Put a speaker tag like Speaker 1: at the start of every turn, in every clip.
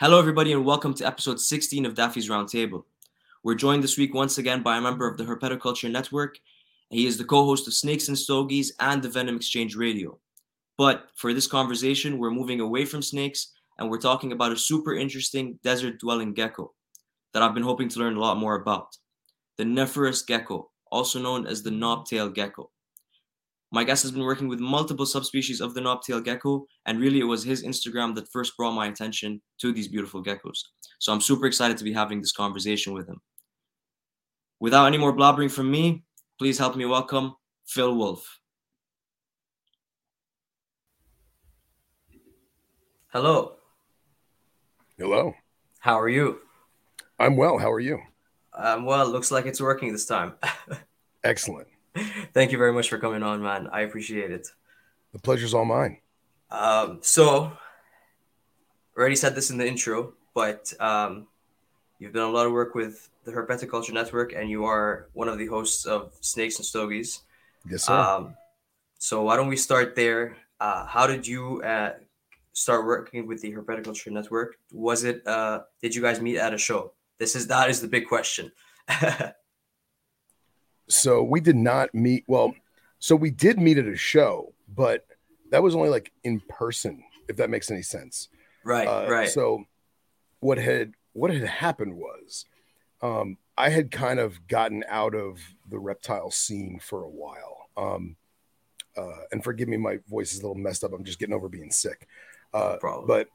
Speaker 1: Hello, everybody, and welcome to episode 16 of Daffy's Roundtable. We're joined this week once again by a member of the Herpetoculture Network. He is the co host of Snakes and Stogies and the Venom Exchange Radio. But for this conversation, we're moving away from snakes and we're talking about a super interesting desert dwelling gecko that I've been hoping to learn a lot more about the Nephrurus gecko, also known as the knobtail gecko. My guest has been working with multiple subspecies of the knobtail gecko, and really it was his Instagram that first brought my attention to these beautiful geckos. So I'm super excited to be having this conversation with him. Without any more blabbering from me, please help me welcome Phil Wolf. Hello.
Speaker 2: Hello.
Speaker 1: How are you?
Speaker 2: I'm well. How are you?
Speaker 1: Um, well, looks like it's working this time.
Speaker 2: Excellent.
Speaker 1: Thank you very much for coming on, man. I appreciate it.
Speaker 2: The pleasure's all mine.
Speaker 1: Um, so, already said this in the intro, but um, you've done a lot of work with the Herpetoculture Network, and you are one of the hosts of Snakes and Stogies.
Speaker 2: Yes, sir.
Speaker 1: Um, so why don't we start there? Uh, how did you uh, start working with the Herpetoculture Network? Was it? Uh, did you guys meet at a show? This is that is the big question.
Speaker 2: so we did not meet. Well, so we did meet at a show, but that was only like in person, if that makes any sense.
Speaker 1: Right.
Speaker 2: Uh,
Speaker 1: right.
Speaker 2: So what had what had happened was um, I had kind of gotten out of the reptile scene for a while. Um, uh, and forgive me, my voice is a little messed up. I'm just getting over being sick. Uh,
Speaker 1: problem.
Speaker 2: But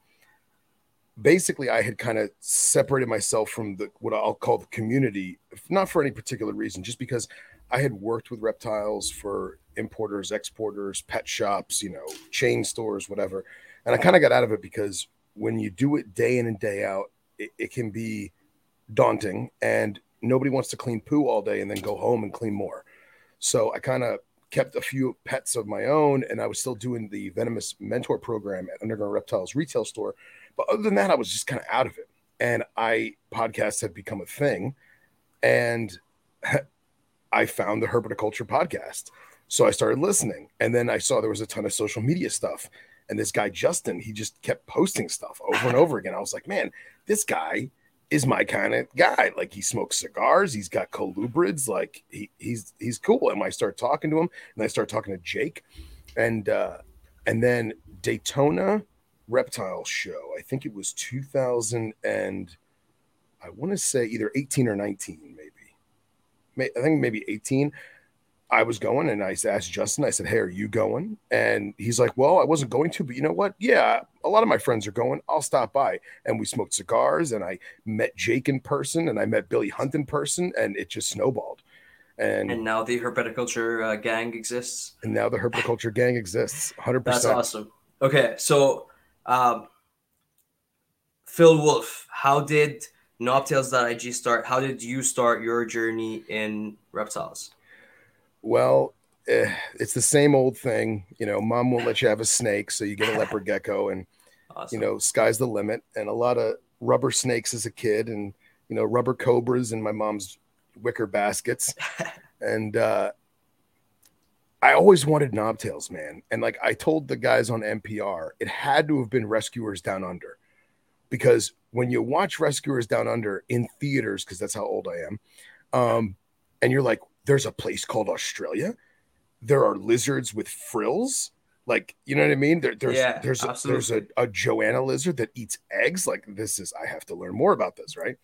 Speaker 2: basically, I had kind of separated myself from the what I'll call the community, not for any particular reason, just because I had worked with reptiles for importers, exporters, pet shops, you know, chain stores, whatever. And I kind of got out of it because when you do it day in and day out, it, it can be daunting and nobody wants to clean poo all day and then go home and clean more. So I kind of kept a few pets of my own and I was still doing the venomous mentor program at Underground Reptiles retail store. But other than that, I was just kind of out of it. And I podcasts had become a thing. And I found the Herpetoculture podcast. So I started listening. And then I saw there was a ton of social media stuff. And this guy, Justin, he just kept posting stuff over and over again. I was like, man, this guy is my kind of guy. Like he smokes cigars, he's got colubrids, like he, he's he's cool. And I start talking to him, and I start talking to Jake, and uh, and then Daytona Reptile Show. I think it was 2000 and I want to say either 18 or 19, maybe. I think maybe 18. I was going and I asked Justin, I said, Hey, are you going? And he's like, Well, I wasn't going to, but you know what? Yeah, a lot of my friends are going. I'll stop by. And we smoked cigars and I met Jake in person and I met Billy Hunt in person and it just snowballed. And,
Speaker 1: and now the herpetoculture uh, gang exists.
Speaker 2: And now the herpetoculture gang exists 100%.
Speaker 1: That's awesome. Okay. So, um, Phil Wolf, how did knobtails.ig start? How did you start your journey in reptiles?
Speaker 2: Well, eh, it's the same old thing. You know, mom won't let you have a snake, so you get a leopard gecko, and awesome. you know, sky's the limit. And a lot of rubber snakes as a kid, and you know, rubber cobras in my mom's wicker baskets. and uh, I always wanted knobtails, man. And like I told the guys on NPR, it had to have been Rescuers Down Under, because when you watch Rescuers Down Under in theaters, because that's how old I am, um, and you're like, there's a place called Australia. There are lizards with frills. Like, you know what I mean? There, there's
Speaker 1: yeah,
Speaker 2: there's a, there's a, a goanna lizard that eats eggs. Like this is I have to learn more about this, right?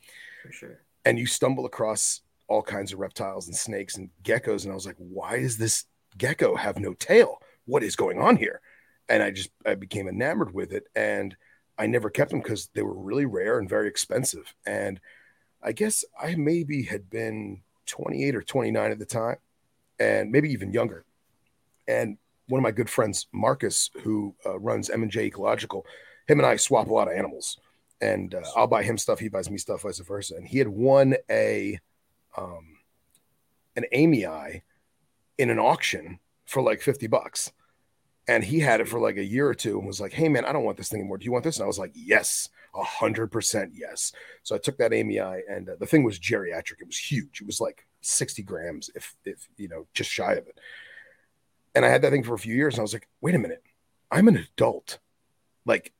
Speaker 1: For sure.
Speaker 2: And you stumble across all kinds of reptiles and snakes and geckos. And I was like, why is this gecko have no tail? What is going on here? And I just I became enamored with it. And I never kept them because they were really rare and very expensive. And I guess I maybe had been 28 or 29 at the time, and maybe even younger. And one of my good friends, Marcus, who uh, runs M&J Ecological, him and I swap a lot of animals. And uh, I'll buy him stuff, he buys me stuff, vice versa. And he had won a um, an Amii in an auction for like 50 bucks. And he had it for like a year or two and was like, hey, man, I don't want this thing anymore. Do you want this? And I was like, yes, 100% yes. So I took that Amii and uh, the thing was geriatric. It was huge. It was like 60 grams, if, if, you know, just shy of it. And I had that thing for a few years and I was like, wait a minute, I'm an adult. Like,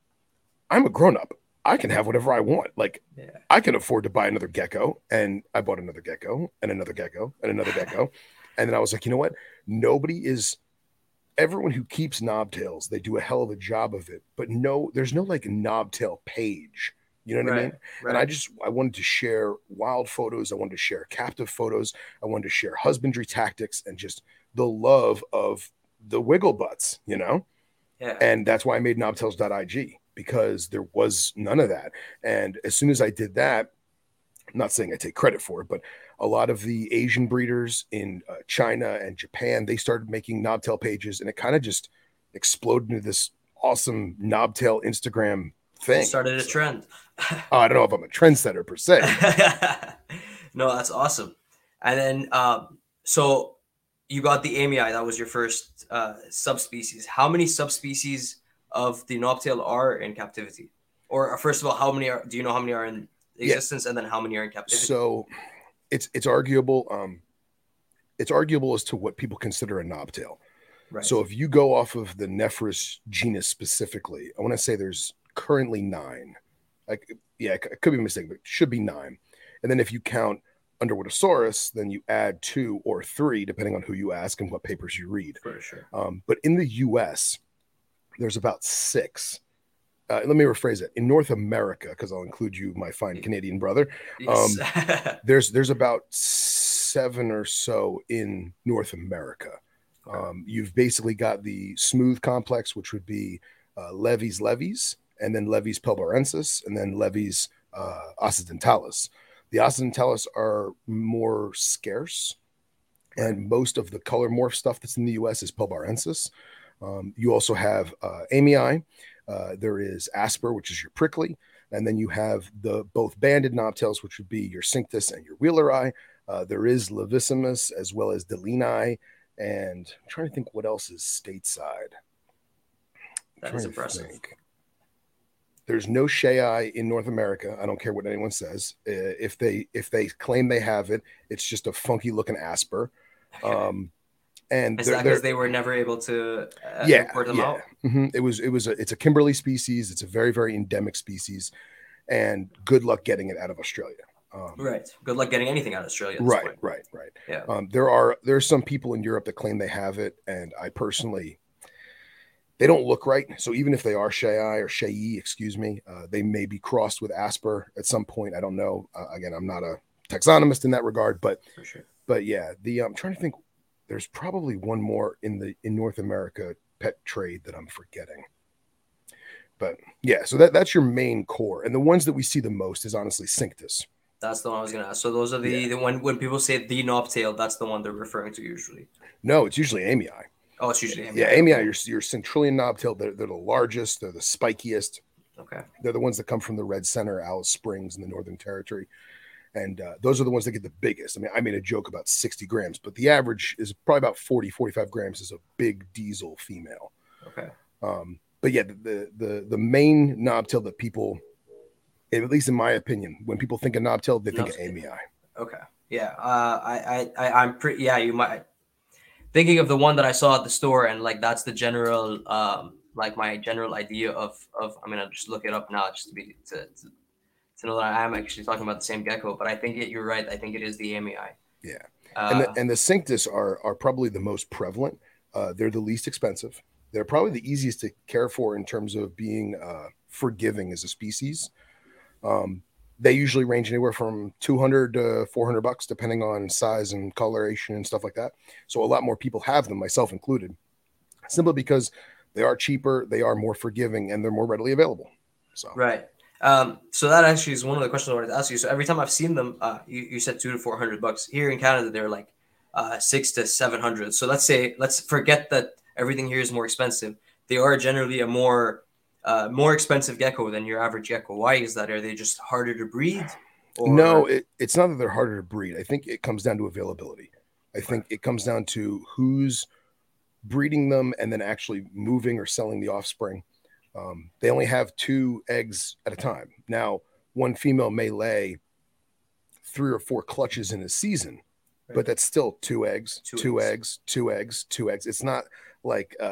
Speaker 2: I'm a grown up. I can have whatever I want. Like
Speaker 1: Yeah.
Speaker 2: I can afford to buy another gecko, and I bought another gecko and another gecko and another gecko, and then I was like, you know what? Nobody is. Everyone who keeps knobtails, they do a hell of a job of it, but no, there's no like knobtail page. You know what I mean?
Speaker 1: Right.
Speaker 2: And I just I wanted to share wild photos. I wanted to share captive photos. I wanted to share husbandry tactics and just the love of the wiggle butts, you know?
Speaker 1: yeah.
Speaker 2: And that's why I made knobtails.ig because there was none of that. And as soon as I did that, I'm not saying I take credit for it, but a lot of the Asian breeders in uh, China and Japan, they started making knobtail pages and it kind of just exploded into this awesome knobtail Instagram thing.
Speaker 1: It Started a trend.
Speaker 2: Oh, I don't know if I'm a trendsetter per se.
Speaker 1: no, that's awesome. And then, um, so you got the amii. That was your first uh, subspecies. How many subspecies of the knobtail are in captivity? Or uh, first of all, how many are? Do you know how many are in
Speaker 2: Yeah.
Speaker 1: existence, and then how many are in captivity?
Speaker 2: So it's it's arguable. Um, it's arguable as to what people consider a knobtail.
Speaker 1: right.
Speaker 2: So if you go off of the Nephrurus genus specifically, I want to say there's currently nine. Like, yeah, I could be mistaken, but it should be nine. And then if you count Underwoodosaurus, then you add two or three, depending on who you ask and what papers you read.
Speaker 1: for sure.
Speaker 2: Um, but in the U.S., there's about six. Uh, let me rephrase it. In North America, because I'll include you, my fine Canadian brother,
Speaker 1: Yes.
Speaker 2: there's there's about seven or so in North America. Um, you've basically got the smooth complex, which would be uh, levis levis, and then levis pilbarensis, and then levis uh, occidentalis. The occidentalis are more scarce, and most of the color morph stuff that's in the U.S. is pilbarensis. Um, you also have uh, amii. Uh, there is asper, which is your prickly, and then you have the both banded knobtails, which would be your cinctus and your wheeleri. Uh, there is laevissimus as well as deleani, and I'm trying to think what else is stateside.
Speaker 1: that is impressive.
Speaker 2: There's no Shei in North America. I don't care what anyone says. Uh, if they if they claim they have it, it's just a funky looking asper. Um, and
Speaker 1: Is
Speaker 2: they're-
Speaker 1: that because they were never able to uh,
Speaker 2: yeah,
Speaker 1: import them
Speaker 2: yeah.
Speaker 1: out?
Speaker 2: Mhm. It was it was a it's a Kimberley species. It's a very very endemic species, and good luck getting it out of Australia. Um,
Speaker 1: Right. Good luck getting anything out of Australia.
Speaker 2: Right,
Speaker 1: point.
Speaker 2: right, right.
Speaker 1: Yeah.
Speaker 2: Um, there are there are some people in Europe that claim they have it, and I personally, they don't look right. So even if they are Shei or Shei, excuse me, uh, they may be crossed with Asper at some point. I don't know. Uh, again, I'm not a taxonomist in that regard, but
Speaker 1: sure.
Speaker 2: but yeah, the I'm trying to think. There's probably one more in the in North America pet trade that I'm forgetting. But yeah, so that that's your main core, and the ones that we see the most is honestly Cinctus.
Speaker 1: That's the one I was gonna ask. So those are the,
Speaker 2: Yeah.
Speaker 1: the when when people say the knobtail, that's the one they're referring to usually.
Speaker 2: No, it's usually amii.
Speaker 1: Oh, it's usually
Speaker 2: Yeah, amii, your your centralian knobtail. They're, they're the largest. They're the spikiest.
Speaker 1: Okay.
Speaker 2: They're the ones that come from the Red Center, Alice Springs, in the Northern Territory, and uh, those are the ones that get the biggest. I mean, I made a joke about 60 grams, but the average is probably about 40, 45 grams. Is a big diesel female.
Speaker 1: Okay.
Speaker 2: Um, but yeah, the, the the main knobtail that people, at least in my opinion, when people think of knobtail, they think of amii.
Speaker 1: Okay. Yeah. Uh, I, I, I, I'm pretty. Yeah, you might. Thinking of the one that I saw at the store, and like that's the general, um, like my general idea of of. I mean, I'll just look it up now, just to be to, to, that I am actually talking about the same gecko. But I think it, you're right. I think it is the amii.
Speaker 2: Yeah.
Speaker 1: Uh,
Speaker 2: and the, and the Cinctus are are probably the most prevalent. Uh, they're the least expensive. They're probably the easiest to care for in terms of being uh, forgiving as a species. Um, they usually range anywhere from 200 to 400 bucks, depending on size and coloration and stuff like that. So a lot more people have them, myself included, simply because they are cheaper, they are more forgiving, and they're more readily available. So
Speaker 1: Right. Um, so that actually is one of the questions I wanted to ask you. So every time I've seen them, uh, you, you said two to four hundred bucks. Here in Canada, they're like uh, six to seven hundred. So let's say let's forget that everything here is more expensive. They are generally a more uh, more expensive gecko than your average gecko. Why is that? Are they just harder to breed? Or...
Speaker 2: No, it, it's not that they're harder to breed. I think it comes down to availability. I think it comes down to who's breeding them and then actually moving or selling the offspring. Um, they only have two eggs at a time. Now, one female may lay three or four clutches in a season,
Speaker 1: Right.
Speaker 2: but that's still two eggs,
Speaker 1: Two
Speaker 2: two,
Speaker 1: eggs.
Speaker 2: eggs. two eggs, two eggs. It's not like a,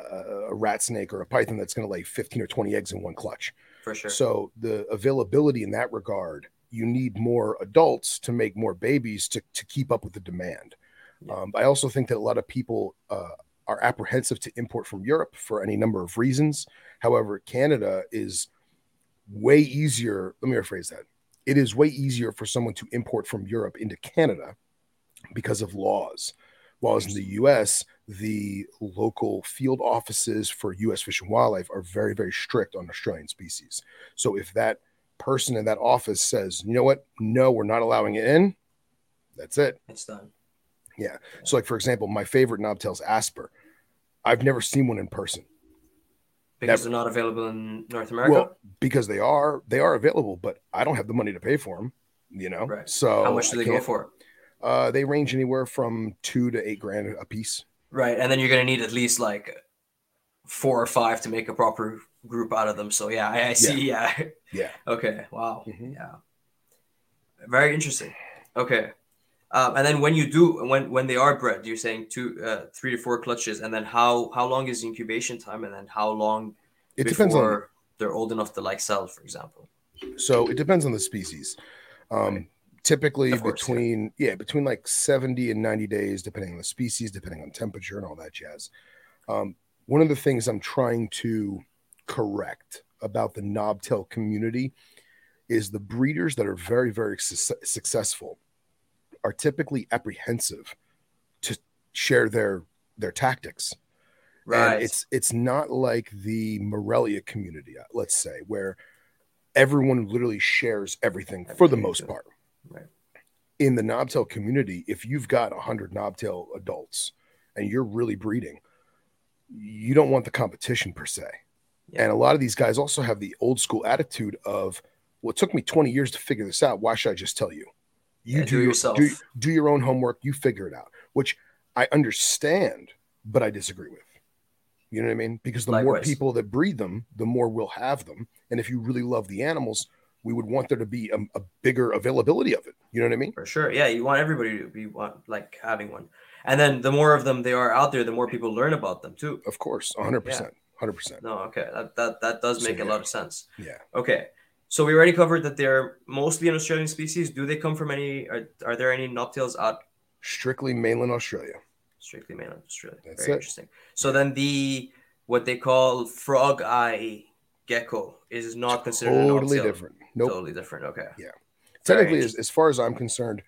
Speaker 2: a- rat snake or a python that's going to lay 15 or 20 eggs in one clutch.
Speaker 1: for sure.
Speaker 2: So the availability in that regard, you need more adults to make more babies to, to keep up with the demand.
Speaker 1: Yeah.
Speaker 2: Um, I also think that a lot of people uh, are apprehensive to import from Europe for any number of reasons. However, Canada is way easier. Let me rephrase that. It is way easier for someone to import from Europe into Canada because of laws. While in the US, the local field offices for US Fish and Wildlife are very, very strict on Australian species. So if that person in that office says, you know what, no, we're not allowing it in, that's it.
Speaker 1: It's done.
Speaker 2: Yeah. So, like for example, my favorite knobtail's Asper. I've never seen one in person.
Speaker 1: Because
Speaker 2: Never.
Speaker 1: they're not available in North America.
Speaker 2: Well, because they are they are available, but I don't have the money to pay for them. You know,
Speaker 1: Right.
Speaker 2: so
Speaker 1: How much do they go for?
Speaker 2: Uh, they range anywhere from two to eight grand a piece.
Speaker 1: Right, and then you're gonna need at least like four or five to make a proper group out of them. So yeah, I, I see. Yeah.
Speaker 2: Yeah.
Speaker 1: okay. Wow.
Speaker 2: Mhm.
Speaker 1: Yeah. Very interesting. Okay. Um, and then when you do when when they are bred, you're saying two, uh, three to four clutches, and then how how long is the incubation time, and then how long
Speaker 2: It
Speaker 1: before
Speaker 2: depends on
Speaker 1: they're old enough to like sell, for example.
Speaker 2: so it depends on the species. Um, typically
Speaker 1: Of course, yeah.
Speaker 2: between yeah. between like 70 and 90 days depending on the species depending on temperature and all that jazz um, one of the things i'm trying to correct about the knobtail community is the breeders that are very very su- successful are typically apprehensive to share their their tactics
Speaker 1: Right.
Speaker 2: and it's it's not like the Morelia community, uh, let's say, where everyone literally shares everything for the most part.
Speaker 1: Right.
Speaker 2: In the knobtail community, if you've got 100 knobtail adults and you're really breeding, you don't want the competition per se.
Speaker 1: Yeah.
Speaker 2: And a lot of these guys also have the old school attitude of, well, it took me 20 years to figure this out. Why should I just tell you? You
Speaker 1: Yeah,
Speaker 2: do,
Speaker 1: do yourself.
Speaker 2: Do, do your own homework. You figure it out, which I understand, but I disagree with. You know what I mean? Because the more people that breed them, the more we'll have them. And if you really love the animals, we would want there to be a, a bigger availability of it. You know what I mean?
Speaker 1: For sure. Yeah, you want everybody to be want like having one. And then the more of them they are out there, the more people learn about them too.
Speaker 2: Of course, 100%. 100%.
Speaker 1: No, okay. That that, that does
Speaker 2: So,
Speaker 1: make a
Speaker 2: yeah.
Speaker 1: lot of sense.
Speaker 2: Yeah.
Speaker 1: Okay. So we already covered that they're mostly an Australian species. Do they come from any are, are there any knobtails out
Speaker 2: Strictly mainland Australia.
Speaker 1: strictly mainland Australia?
Speaker 2: That's
Speaker 1: Very
Speaker 2: it.
Speaker 1: interesting. So then the what they call frog eye gecko is not considered a
Speaker 2: Totally different. Nope.
Speaker 1: Totally different. Okay. Yeah.
Speaker 2: Technically, as, as far as I'm concerned,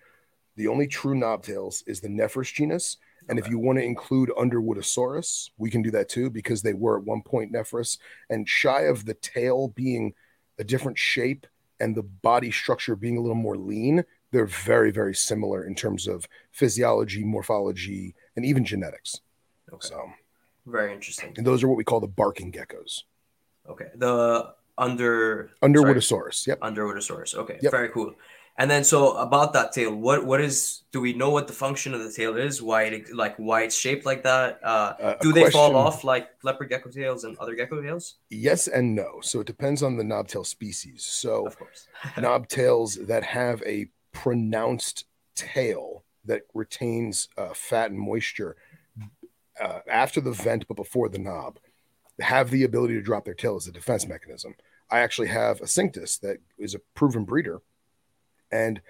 Speaker 2: the only true knobtails is the Nephrurus genus. And if you want to include Underwoodosaurus, we can do that too because they were at one point Nephrurus. And shy of the tail being a different shape and the body structure being a little more lean, they're very, very similar in terms of physiology, morphology, and even genetics.
Speaker 1: Okay.
Speaker 2: So,
Speaker 1: Very interesting.
Speaker 2: and those are what we call the barking geckos.
Speaker 1: Okay. The under sorry.
Speaker 2: Underwoodosaurus. Yep.
Speaker 1: Underwoodosaurus. Okay,
Speaker 2: Yep.
Speaker 1: very cool. And then so about that tail, what what is? Do we know what the function of the tail is? Why it like why it's shaped like that? Uh,
Speaker 2: Uh,
Speaker 1: do they fall off like leopard gecko tails and other gecko tails?
Speaker 2: Yes and no. So it depends on the knobtail species. So
Speaker 1: Of course.
Speaker 2: knobtails that have a pronounced tail that retains uh, fat and moisture uh, after the vent but before the knob have the ability to drop their tail as a defense mechanism. I actually have a Cinctus that is a proven breeder, and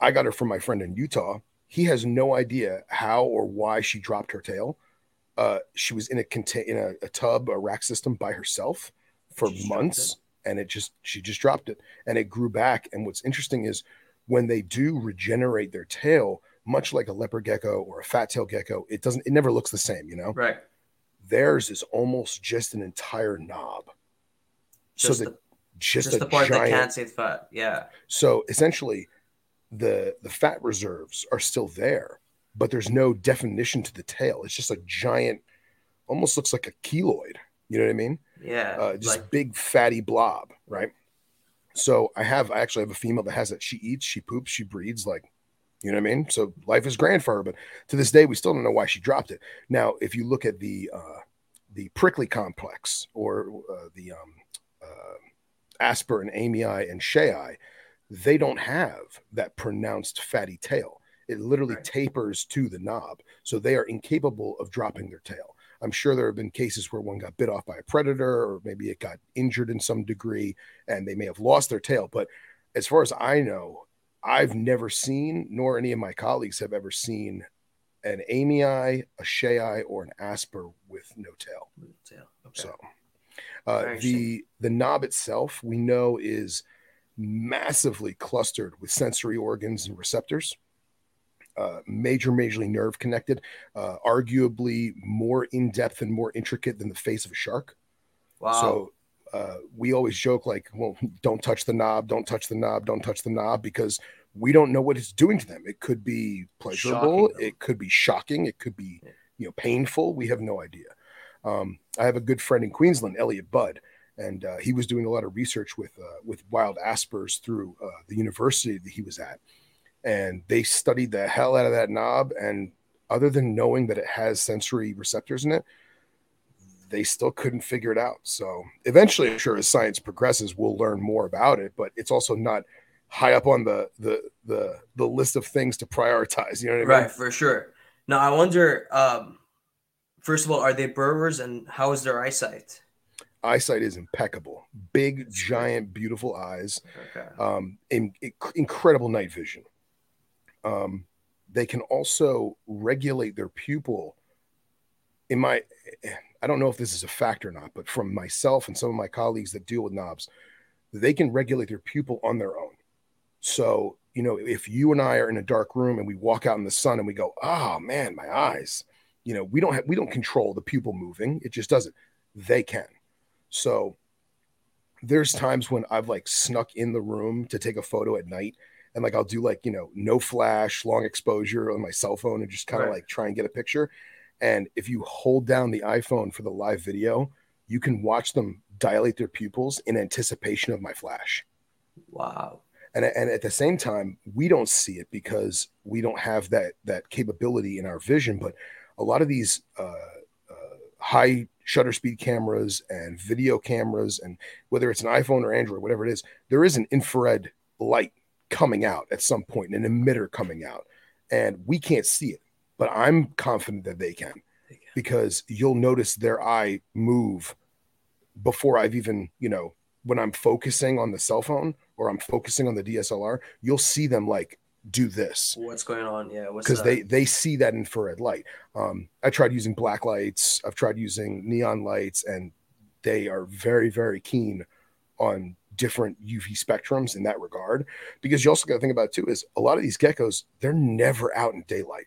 Speaker 2: I got her from my friend in Utah. He has no idea how or why she dropped her tail. Uh, she was in a contain in a, a tub, a rack system by herself for
Speaker 1: She
Speaker 2: months, and it just she just dropped it, and it grew back. And what's interesting is when they do regenerate their tail, much like a leopard gecko or a fat tail gecko, it doesn't it never looks the same, you know.
Speaker 1: Right.
Speaker 2: Theirs is almost just an entire knob.
Speaker 1: Just
Speaker 2: so the,
Speaker 1: the
Speaker 2: just,
Speaker 1: just the part
Speaker 2: giant,
Speaker 1: that can't say fat. Yeah.
Speaker 2: So essentially, the the fat reserves are still there, but there's no definition to the tail. It's just a giant, almost looks like a keloid. You know what I mean?
Speaker 1: Yeah.
Speaker 2: Uh, just
Speaker 1: like
Speaker 2: big fatty blob, right? So I have I actually have a female that has it. She eats, she poops, she breeds. Like, you know what I mean? So life is grand for her, but to this day we still don't know why she dropped it. Now, if you look at the uh, the prickly complex or uh, the um, uh, Asper and Amii and Shei, they don't have that pronounced fatty tail. It literally
Speaker 1: Right.
Speaker 2: tapers to the knob, so they are incapable of dropping their tail. I'm sure there have been cases where one got bit off by a predator or maybe it got injured in some degree and they may have lost their tail. But as far as I know, I've never seen, nor any of my colleagues have ever seen an amii, a shei, or an asper with no tail. No tail. Okay. So uh, the the knob itself we know is massively clustered with sensory organs and receptors. Uh, major, majorly nerve connected, uh, arguably more in depth and more intricate than the face of a shark. Wow. So uh, we always joke like, well, don't touch the knob, don't touch the knob, don't touch the knob, because we don't know what it's doing to them. It could be pleasurable, it could be shocking, it could be you know painful. We have no idea. Um, I have a good friend in Queensland, Elliot Budd, and uh, he was doing a lot of research with uh, with wild aspers through uh, the university that he was at, and they studied the hell out of that knob. And other than knowing that it has sensory receptors in it, they still couldn't figure it out. So eventually, I'm sure as science progresses, we'll learn more about it. But it's also not high up on the the the the list of things to prioritize. You know what I mean?
Speaker 1: Right, for sure. Now I wonder. Um, first of all, are they burrowers, and how is their eyesight?
Speaker 2: eyesight is impeccable. Big, giant, beautiful eyes. Okay. Um, in, in, incredible night vision. Um, they can also regulate their pupil. In my, I don't know if this is a fact or not, but from myself and some of my colleagues that deal with knobs, they can regulate their pupil on their own. So, you know, if you and I are in a dark room and we walk out in the sun and we go, oh man, my eyes, you know, we don't have, we don't control the pupil moving. It just doesn't. They can. So there's times when I've like snuck in the room to take a photo at night and like I'll do like, you know, no flash, long exposure on my cell phone and just kind of right. like try and get a picture. And if you hold down the iPhone for the live video, you can watch them dilate their pupils in anticipation of my flash.
Speaker 1: Wow.
Speaker 2: And, and at the same time, we don't see it because we don't have that that capability in our vision. But a lot of these uh, uh, high shutter speed cameras and video cameras and whether it's an iphone or android whatever it is there is an infrared light coming out at some point an emitter coming out and we can't see it but i'm confident that they can because you'll notice their eye move before i've even you know when i'm focusing on the cell phone or i'm focusing on the dslr you'll see them like do this.
Speaker 1: What's going on? Yeah,
Speaker 2: because they they see that infrared light. Um, I tried using black lights. I've tried using neon lights, and they are very very keen on different UV spectrums in that regard. Because you also got to think about too is a lot of these geckos they're never out in daylight.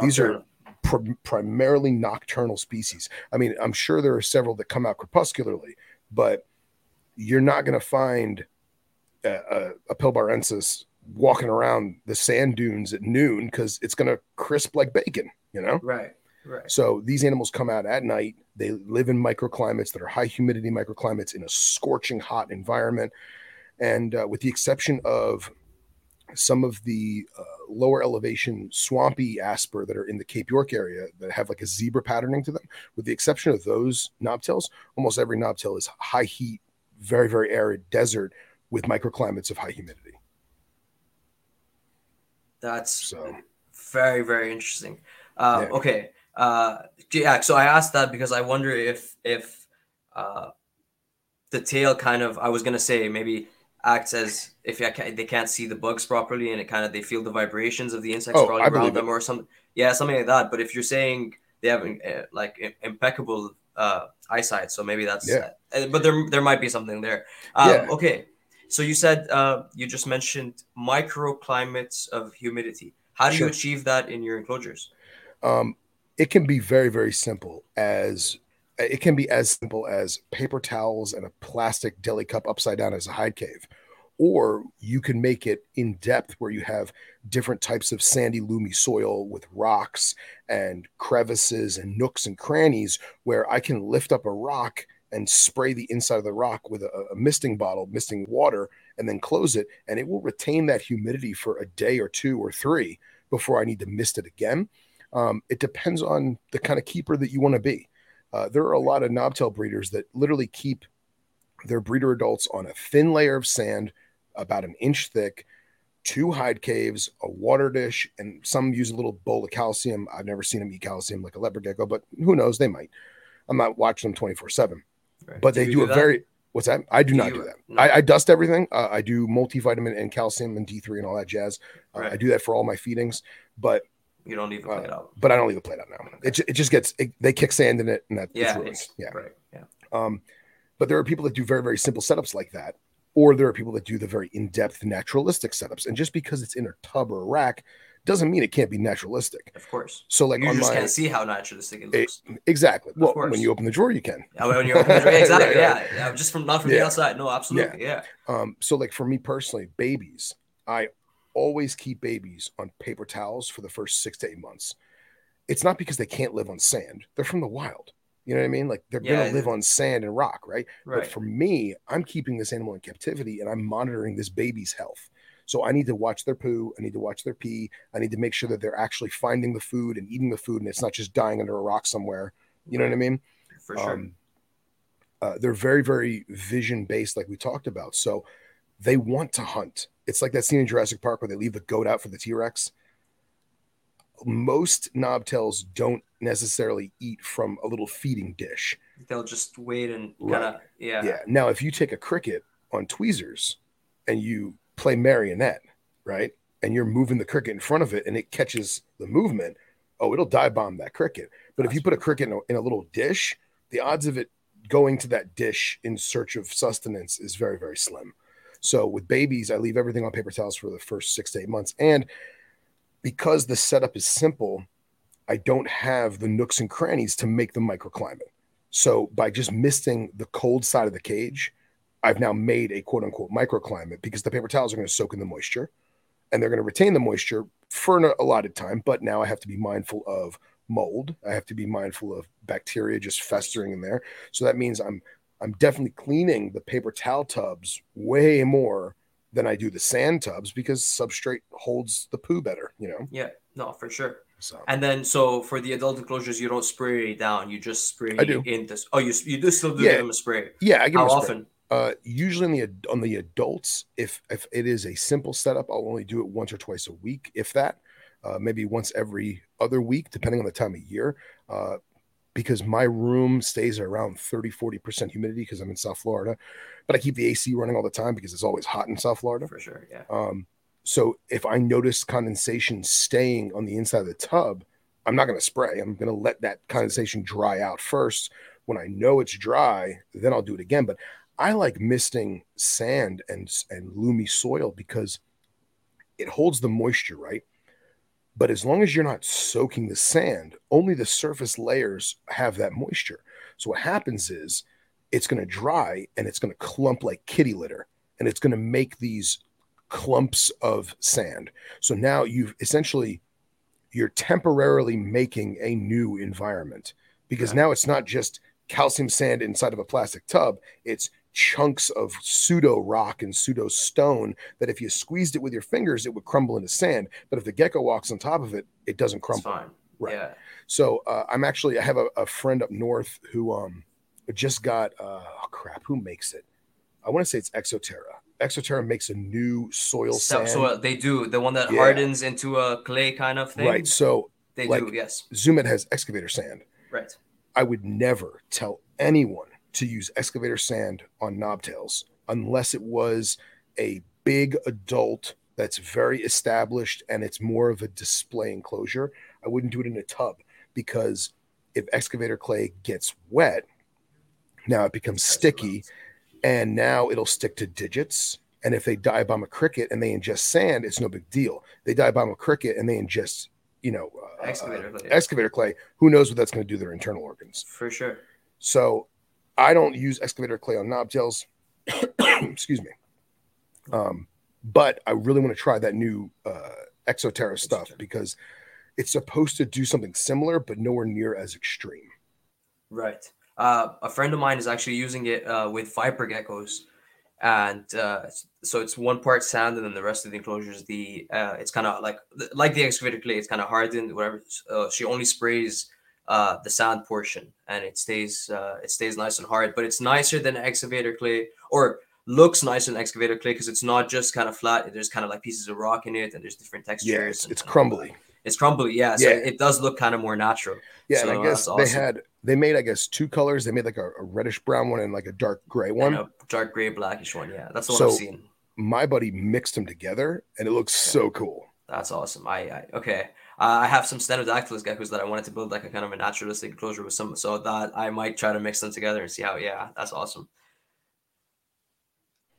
Speaker 2: These are pr- primarily nocturnal species. I mean, I'm sure there are several that come out crepuscularly, but you're not going to find a, a, a Pilbarensis walking around the sand dunes at noon because it's going to crisp like bacon, you know?
Speaker 1: Right. Right.
Speaker 2: So these animals come out at night. They live in microclimates that are high humidity microclimates in a scorching hot environment. And uh, with the exception of some of the uh, lower elevation swampy asper that are in the Cape York area that have like a zebra patterning to them, with the exception of those knobtails, almost every knobtail is high heat, very, very arid desert with microclimates of high humidity.
Speaker 1: That's so. very very interesting. Uh, yeah. Okay, uh, yeah. So I asked that because I wonder if if uh, the tail kind of I was gonna say maybe acts as if they can't see the bugs properly and it kind of they feel the vibrations of the insects oh, crawling around them it. or something. Yeah, something like that. But if you're saying they have uh, like impeccable uh, eyesight, so maybe that's. Yeah. Uh, but there there might be something there. Um, yeah. Okay. So you said uh, you just mentioned microclimates of humidity. How do sure. you achieve that in your enclosures?
Speaker 2: Um, it can be very very simple as it can be as simple as paper towels and a plastic deli cup upside down as a hide cave or you can make it in depth where you have different types of sandy loamy soil with rocks and crevices and nooks and crannies where i can lift up a rock and spray the inside of the rock with a, a, misting bottle, misting water, and then close it. And it will retain that humidity for a day or two or three before I need to mist it again. Um, it depends on the kind of keeper that you want to be. Uh, there are a lot of knobtail breeders that literally keep their breeder adults on a thin layer of sand, about an inch thick, two hide caves, a water dish, and some use a little bowl of calcium. I've never seen them eat calcium like a leopard gecko, but who knows? They might. I'm not watching them 24 7. But they do, a very what's that? I do, do not you, do that. No. I, I, dust everything. Uh, I do multivitamin and calcium and D3 and all that jazz. Uh, right. I do that for all my feedings, but
Speaker 1: you don't leave the plate
Speaker 2: uh,
Speaker 1: out.
Speaker 2: But I don't leave the plate out now. It, it just gets it, they kick sand in it and that
Speaker 1: yeah, yeah, right, yeah.
Speaker 2: Um, but there are people that do very very simple setups like that, or there are people that do the very in depth naturalistic setups. And just because it's in a tub or a rack doesn't mean it can't be naturalistic.
Speaker 1: Of course.
Speaker 2: So like
Speaker 1: you just my, can't see how naturalistic it looks. It,
Speaker 2: exactly. Of well, course. when you open the drawer, you can.
Speaker 1: Yeah, when you open the drawer, exactly. right, yeah. yeah, just from not from yeah. the outside. No, absolutely. Yeah.
Speaker 2: yeah. Um. So like for me personally, babies, I always keep babies on paper towels for the first six to eight months. It's not because they can't live on sand; they're from the wild. You know what I mean? Like they're yeah, gonna live on sand and rock, right? right? But for me, I'm keeping this animal in captivity and I'm monitoring this baby's health. So I need to watch their poo. I need to watch their pee. I need to make sure that they're actually finding the food and eating the food, and it's not just dying under a rock somewhere. You know what I mean?
Speaker 1: For sure. Um,
Speaker 2: uh, they're very, very vision based, like we talked about. So they want to hunt. It's like that scene in Jurassic Park where they leave the goat out for the T Rex. Most knobtails don't necessarily eat from a little feeding dish.
Speaker 1: They'll just wait and kind of, right. yeah.
Speaker 2: Yeah. Now, if you take a cricket on tweezers and you play marionette, right? And you're moving the cricket in front of it and it catches the movement, oh, it'll dive bomb that cricket. But if you put a cricket in a, in a little dish, the odds of it going to that dish in search of sustenance is very, very slim. So with babies, I leave everything on paper towels for the first six to eight months. And because the setup is simple, I don't have the nooks and crannies to make the microclimate. So by just misting the cold side of the cage, I've now made a quote unquote microclimate because the paper towels are going to soak in the moisture and they're going to retain the moisture for an allotted time. But now I have to be mindful of mold. I have to be mindful of bacteria just festering in there. So that means I'm I'm definitely cleaning the paper towel tubs way more than I do the sand tubs because substrate holds the poo better, you know?
Speaker 1: Yeah, no, for sure. So. And then, so for the adult enclosures, you don't spray down; you just spray
Speaker 2: I do.
Speaker 1: in this. Oh, you you do still do
Speaker 2: yeah.
Speaker 1: give them a spray?
Speaker 2: Yeah, I give
Speaker 1: How often?
Speaker 2: Uh, usually on the on the adults, if if it is a simple setup, I'll only do it once or twice a week, if that. Uh, maybe once every other week, depending on the time of year. Uh, because my room stays around 30 40% humidity because i'm in south florida but i keep the ac running all the time because it's always hot in south florida
Speaker 1: for sure yeah
Speaker 2: um, so if i notice condensation staying on the inside of the tub i'm not going to spray i'm going to let that condensation dry out first when i know it's dry then i'll do it again but i like misting sand and and loomy soil because it holds the moisture right but as long as you're not soaking the sand, only the surface layers have that moisture. So what happens is it's going to dry and it's going to clump like kitty litter and it's going to make these clumps of sand. So now you've essentially you're temporarily making a new environment because now it's not just calcium sand inside of a plastic tub, it's chunks of pseudo rock and pseudo stone that if you squeezed it with your fingers, it would crumble into sand. But if the gecko walks on top of it, it doesn't crumble.
Speaker 1: fine.
Speaker 2: Right.
Speaker 1: Yeah.
Speaker 2: So uh, I'm actually I have a, a, friend up north who um just got uh oh crap who makes it? I want to say it's Exo Terra. Exoterra makes a new soil so, sand.
Speaker 1: So they do the one that yeah. hardens into a clay kind of thing.
Speaker 2: Right. So
Speaker 1: they like, do. Yes.
Speaker 2: Zoo Med has excavator sand.
Speaker 1: Right.
Speaker 2: I would never tell anyone to use excavator sand on knobtails unless it was a big adult that's very established and it's more of a display enclosure. I wouldn't do it in a tub because if excavator clay gets wet, now it becomes sticky and now it'll stick to digits. And if they dive bomb a cricket and they ingest sand, it's no big deal. They dive bomb a cricket and they ingest, you know,
Speaker 1: uh, excavator, clay.
Speaker 2: excavator clay. Who knows what that's going to do to their internal organs?
Speaker 1: For sure.
Speaker 2: So I don't use excavator clay on knobtails. Excuse me. Um, but I really want to try that new uh, Exo Terra stuff because it's supposed to do something similar, but nowhere near as extreme.
Speaker 1: Right. Uh, a friend of mine is actually using it uh, with viper geckos, and uh, so it's one part sand, and then the rest of the enclosure is the. Uh, it's kind of like like the excavator clay. It's kind of hardened. Whatever. Uh, she only sprays uh, the sand portion, and it stays uh, it stays nice and hard. But it's nicer than excavator clay, or looks nice in excavator clay because it's not just kind of flat. There's kind of like pieces of rock in it, and there's different textures.
Speaker 2: Yeah, it's,
Speaker 1: and-
Speaker 2: it's crumbly.
Speaker 1: It's crumbly, yeah. So
Speaker 2: Yeah.
Speaker 1: it does look kind of more natural.
Speaker 2: Yeah,
Speaker 1: So
Speaker 2: and I guess
Speaker 1: that's
Speaker 2: they had they made I guess two colors. They made like a, a reddish brown one and like a dark gray one.
Speaker 1: And a dark gray, blackish one. Yeah, that's the one
Speaker 2: So-
Speaker 1: I've seen.
Speaker 2: My buddy mixed them together, and it looks so cool.
Speaker 1: That's awesome. I, I okay. I have some Stenodactylus geckos that I wanted to build like a kind of a naturalistic enclosure with some, so that I might try to mix them together and see how. Yeah, that's awesome.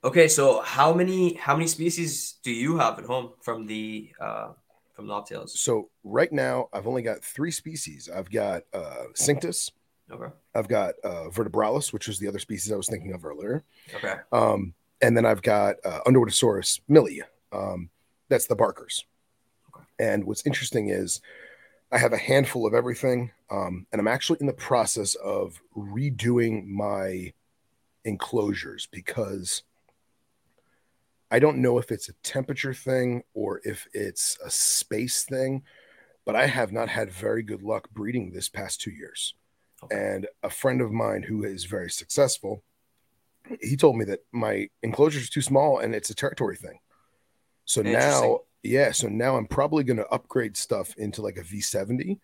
Speaker 1: Okay, so how many how many species do you have at home from the uh from Knobtails?
Speaker 2: So right now, I've only got three species. I've got uh, Cinctus,
Speaker 1: Okay,
Speaker 2: I've got uh, Vertebralis, which was the other species I was thinking of earlier,
Speaker 1: okay,
Speaker 2: um, and then I've got uh, Underwoodosaurus milii. Um, that's the Barkers. And what's interesting is I have a handful of everything, um, and I'm actually in the process of redoing my enclosures because I don't know if it's a temperature thing or if it's a space thing, but I have not had very good luck breeding this past two years.
Speaker 1: Okay.
Speaker 2: And a friend of mine who is very successful, he told me that my enclosure is too small and it's a territory thing. So now, yeah, so now I'm probably going to upgrade stuff into like a V70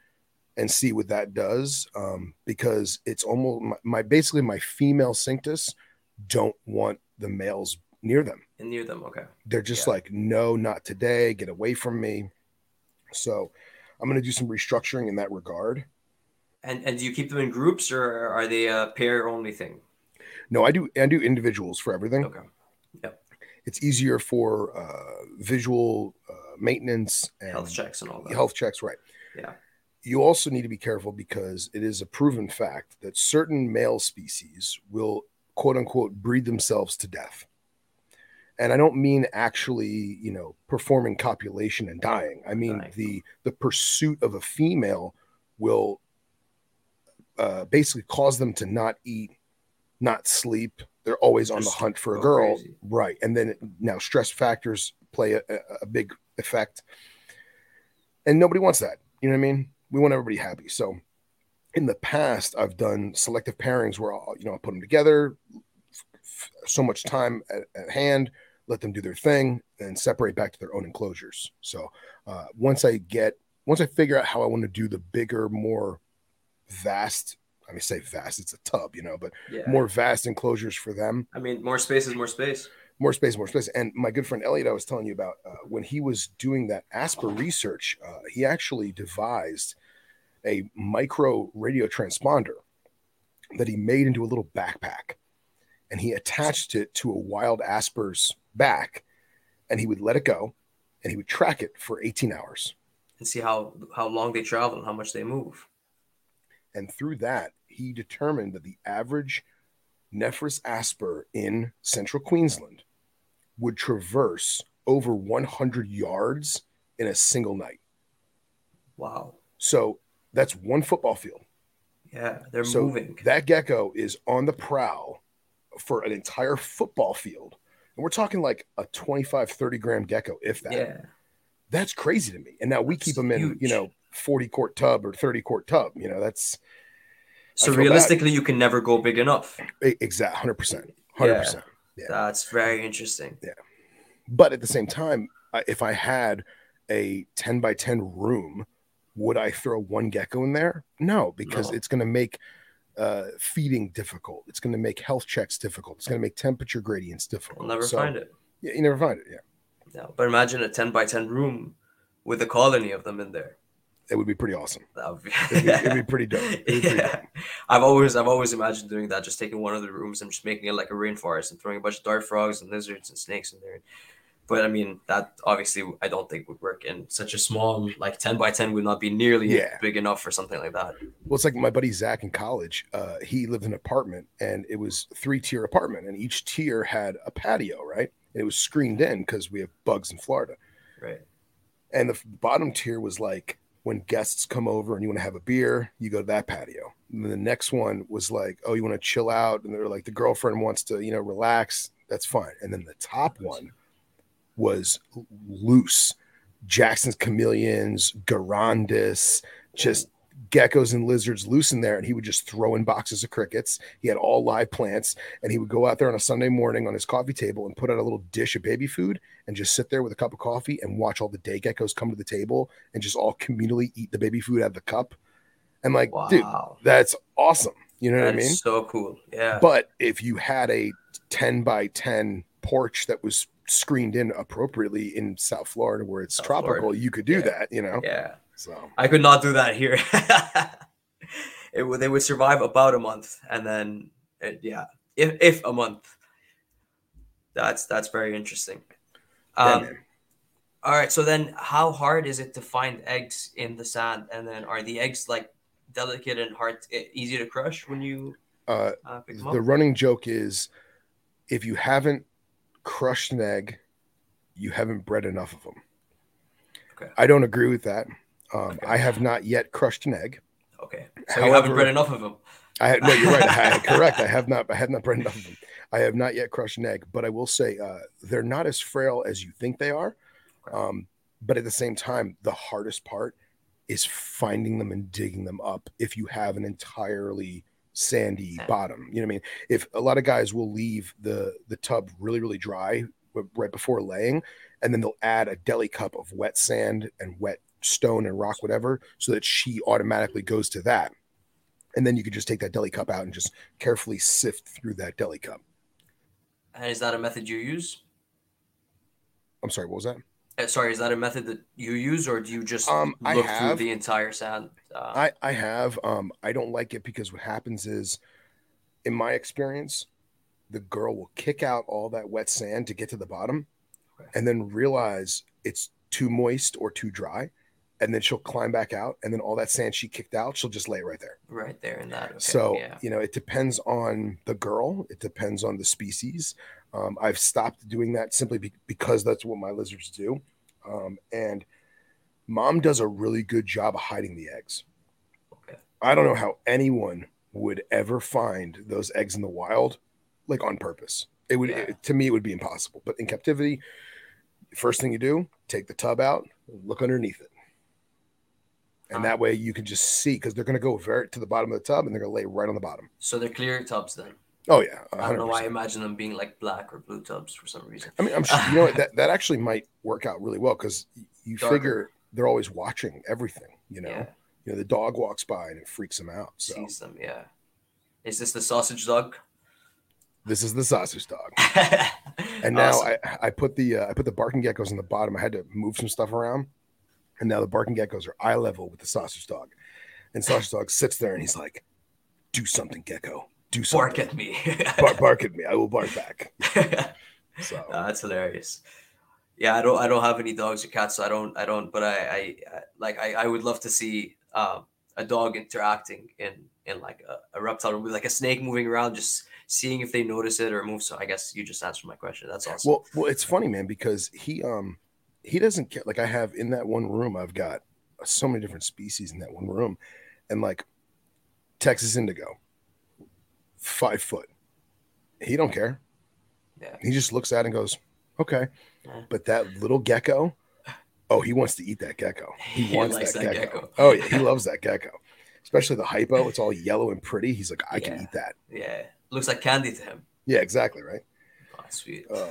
Speaker 2: and see what that does um, because it's almost my, my basically my female cinctus don't want the males near them
Speaker 1: and near them. Okay,
Speaker 2: they're just
Speaker 1: Yeah.
Speaker 2: like no not today get away from me so i'm going to do some restructuring in that regard
Speaker 1: and and do you keep them in groups or are they a pair only thing?
Speaker 2: no i do i do individuals for everything
Speaker 1: Okay,
Speaker 2: it's easier for uh, visual uh, maintenance and
Speaker 1: health checks and all that.
Speaker 2: health checks right
Speaker 1: Yeah.
Speaker 2: you also need to be careful because it is a proven fact that certain male species will quote unquote breed themselves to death and i don't mean actually you know performing copulation and dying i mean
Speaker 1: Dying.
Speaker 2: the the pursuit of a female will uh, basically cause them to not eat not sleep they're always on the hunt for a girl.
Speaker 1: crazy.
Speaker 2: right. And then now stress factors play a, a, big effect. And nobody wants that. You know what i mean? We want everybody happy. So in the past i've done selective pairings where i'll you know i'll put them together f- so much time at, at hand let them do their thing and separate back to their own enclosures. So uh, once i get once i figure out how i want to do the bigger more vast i mean say vast it's a tub you know but
Speaker 1: Yeah.
Speaker 2: more vast enclosures for them
Speaker 1: I mean, more space is more space.
Speaker 2: more space, more space. And my good friend Elliot, I was telling you about uh, when he was doing that Asper research, uh, he actually devised a micro radio transponder that he made into a little backpack, and he attached it to a wild asper's back, and he would let it go, and he would track it for 18 hours.
Speaker 1: and see how how long they travel and how much they move.
Speaker 2: And through that, he determined that the average Nephrurus asper in central Queensland would traverse over 100 yards in a single night.
Speaker 1: Wow.
Speaker 2: So that's one football field.
Speaker 1: Yeah, they're
Speaker 2: So
Speaker 1: moving.
Speaker 2: That gecko is on the prowl for an entire football field. And we're talking like a 25, 30 gram gecko, if that.
Speaker 1: yeah.
Speaker 2: That's crazy to me. And now we
Speaker 1: That's
Speaker 2: keep them in, you know, 40 quart tub or 30 quart tub. You know, that's
Speaker 1: So realistically, you can never go big enough.
Speaker 2: exact 100%. 100%. Yeah.
Speaker 1: That's very interesting.
Speaker 2: Yeah, but at the same time, if I had a 10 by 10 room, would I throw one gecko in there? No, because
Speaker 1: No.
Speaker 2: it's going to make uh, feeding difficult. It's going to make health checks difficult. It's going to make temperature gradients difficult.
Speaker 1: We'll never
Speaker 2: So-
Speaker 1: find it.
Speaker 2: Yeah, you never find it. Yeah,
Speaker 1: No. But imagine a 10 by 10 room with a colony of them in there.
Speaker 2: It would be pretty awesome.
Speaker 1: That would be,
Speaker 2: It'd be, it'd be pretty dope. Be pretty
Speaker 1: yeah.
Speaker 2: dope.
Speaker 1: I've always I've always imagined doing that, just taking one of the rooms and just making it like a rainforest and throwing a bunch of dart frogs and lizards and snakes in there. But I mean, that obviously I don't think would work in such a small, like ten by ten would not be nearly
Speaker 2: Yeah.
Speaker 1: big enough for something like that.
Speaker 2: Well, it's like my buddy Zach in college. Uh, he lived in an apartment, and it was three tier apartment, and each tier had a patio, right? And it was screened in because we have bugs in Florida.
Speaker 1: Right.
Speaker 2: And the bottom tier was like when guests come over and you want to have a beer, you go to that patio. And the next one was like, oh, you want to chill out, and they're like the girlfriend wants to, you know, relax. That's fine. And then the top one was loose. Jackson's chameleons, grandis, just geckos and lizards loose in there and he would just throw in boxes of crickets. He had all live plants and he would go out there on a Sunday morning on his coffee table and put out a little dish of baby food and just sit there with a cup of coffee and watch all the day geckos come to the table and just all communally eat the baby food out of the cup. And like, wow. dude, that's awesome. You know that what I mean?
Speaker 1: So cool. Yeah.
Speaker 2: But if you had a 10 by 10 porch that was screened in appropriately in South Florida where it's South tropical, Florida. you could do yeah. that, you know?
Speaker 1: Yeah. So I could not do that here. it would they would survive about a month and then it, yeah, if if a month. That's that's very interesting. Um, yeah, all right, so then how hard is it to find eggs in the sand and then are the eggs like delicate and hard easy to crush when you
Speaker 2: uh, uh the running joke is if you haven't crushed an egg, you haven't bred enough of them. Okay. I don't agree with that. Um, okay. I have not yet crushed an egg.
Speaker 1: Okay. So However, you haven't bred enough of them.
Speaker 2: I no, you're right. I, correct. I have not. I have not bred enough of them. I have not yet crushed an egg, but I will say uh, they're not as frail as you think they are. Um, but at the same time, the hardest part is finding them and digging them up. If you have an entirely sandy bottom, you know what I mean. If a lot of guys will leave the the tub really really dry right before laying, and then they'll add a deli cup of wet sand and wet stone and rock, whatever, so that she automatically goes to that. And then you could just take that deli cup out and just carefully sift through that deli cup.
Speaker 1: And is that a method you use?
Speaker 2: I'm sorry, what was that?
Speaker 1: Uh, sorry, is that a method that you use, or do you just um, look have, through the entire sand?
Speaker 2: Uh, I I have. Um, I don't like it because what happens is, in my experience, the girl will kick out all that wet sand to get to the bottom, okay. and then realize it's too moist or too dry, and then she'll climb back out, and then all that sand she kicked out, she'll just lay right there.
Speaker 1: Right there in that.
Speaker 2: Okay. So yeah. you know, it depends on the girl. It depends on the species. Um, I've stopped doing that simply be- because that's what my lizards do, um, and mom does a really good job of hiding the eggs. Okay. I don't know how anyone would ever find those eggs in the wild, like on purpose. It would, yeah. it, to me, it would be impossible. But in captivity, first thing you do, take the tub out, look underneath it and that way you can just see because they're going to go very to the bottom of the tub and they're going to lay right on the bottom.
Speaker 1: So they're clear tubs then.
Speaker 2: Oh yeah,
Speaker 1: 100%. I don't know why I imagine them being like black or blue tubs for some reason.
Speaker 2: I mean, I'm sure you know what, that that actually might work out really well because you Darker. figure they're always watching everything. You know, yeah. you know the dog walks by and it freaks them out. So.
Speaker 1: Sees them, yeah. Is this the sausage dog?
Speaker 2: This is the sausage dog. and now awesome. I I put the uh, I put the barking geckos in the bottom. I had to move some stuff around and now the barking geckos are eye level with the sausage dog. And sausage dog sits there and he's like, do something, gecko. Do something.
Speaker 1: Bark at me.
Speaker 2: bark, bark at me. I will bark back.
Speaker 1: so no, that's hilarious. Yeah, I don't I don't have any dogs or cats, so I don't I don't but I I, I like I, I would love to see um, a dog interacting in in like a, a reptile room with like a snake moving around, just seeing if they notice it or move. So I guess you just answered my question. That's awesome.
Speaker 2: Well, well, it's funny, man, because he um he doesn't care. Like I have in that one room, I've got so many different species in that one room, and like Texas indigo, five foot. He don't care. Yeah. He just looks at it and goes, okay. Yeah. But that little gecko, oh, he wants to eat that gecko. He, he wants that, that gecko. gecko. Oh yeah, he loves that gecko. Especially the hypo. It's all yellow and pretty. He's like, I yeah. can eat that.
Speaker 1: Yeah. Looks like candy to him.
Speaker 2: Yeah, exactly, right?
Speaker 1: Oh, sweet. Uh,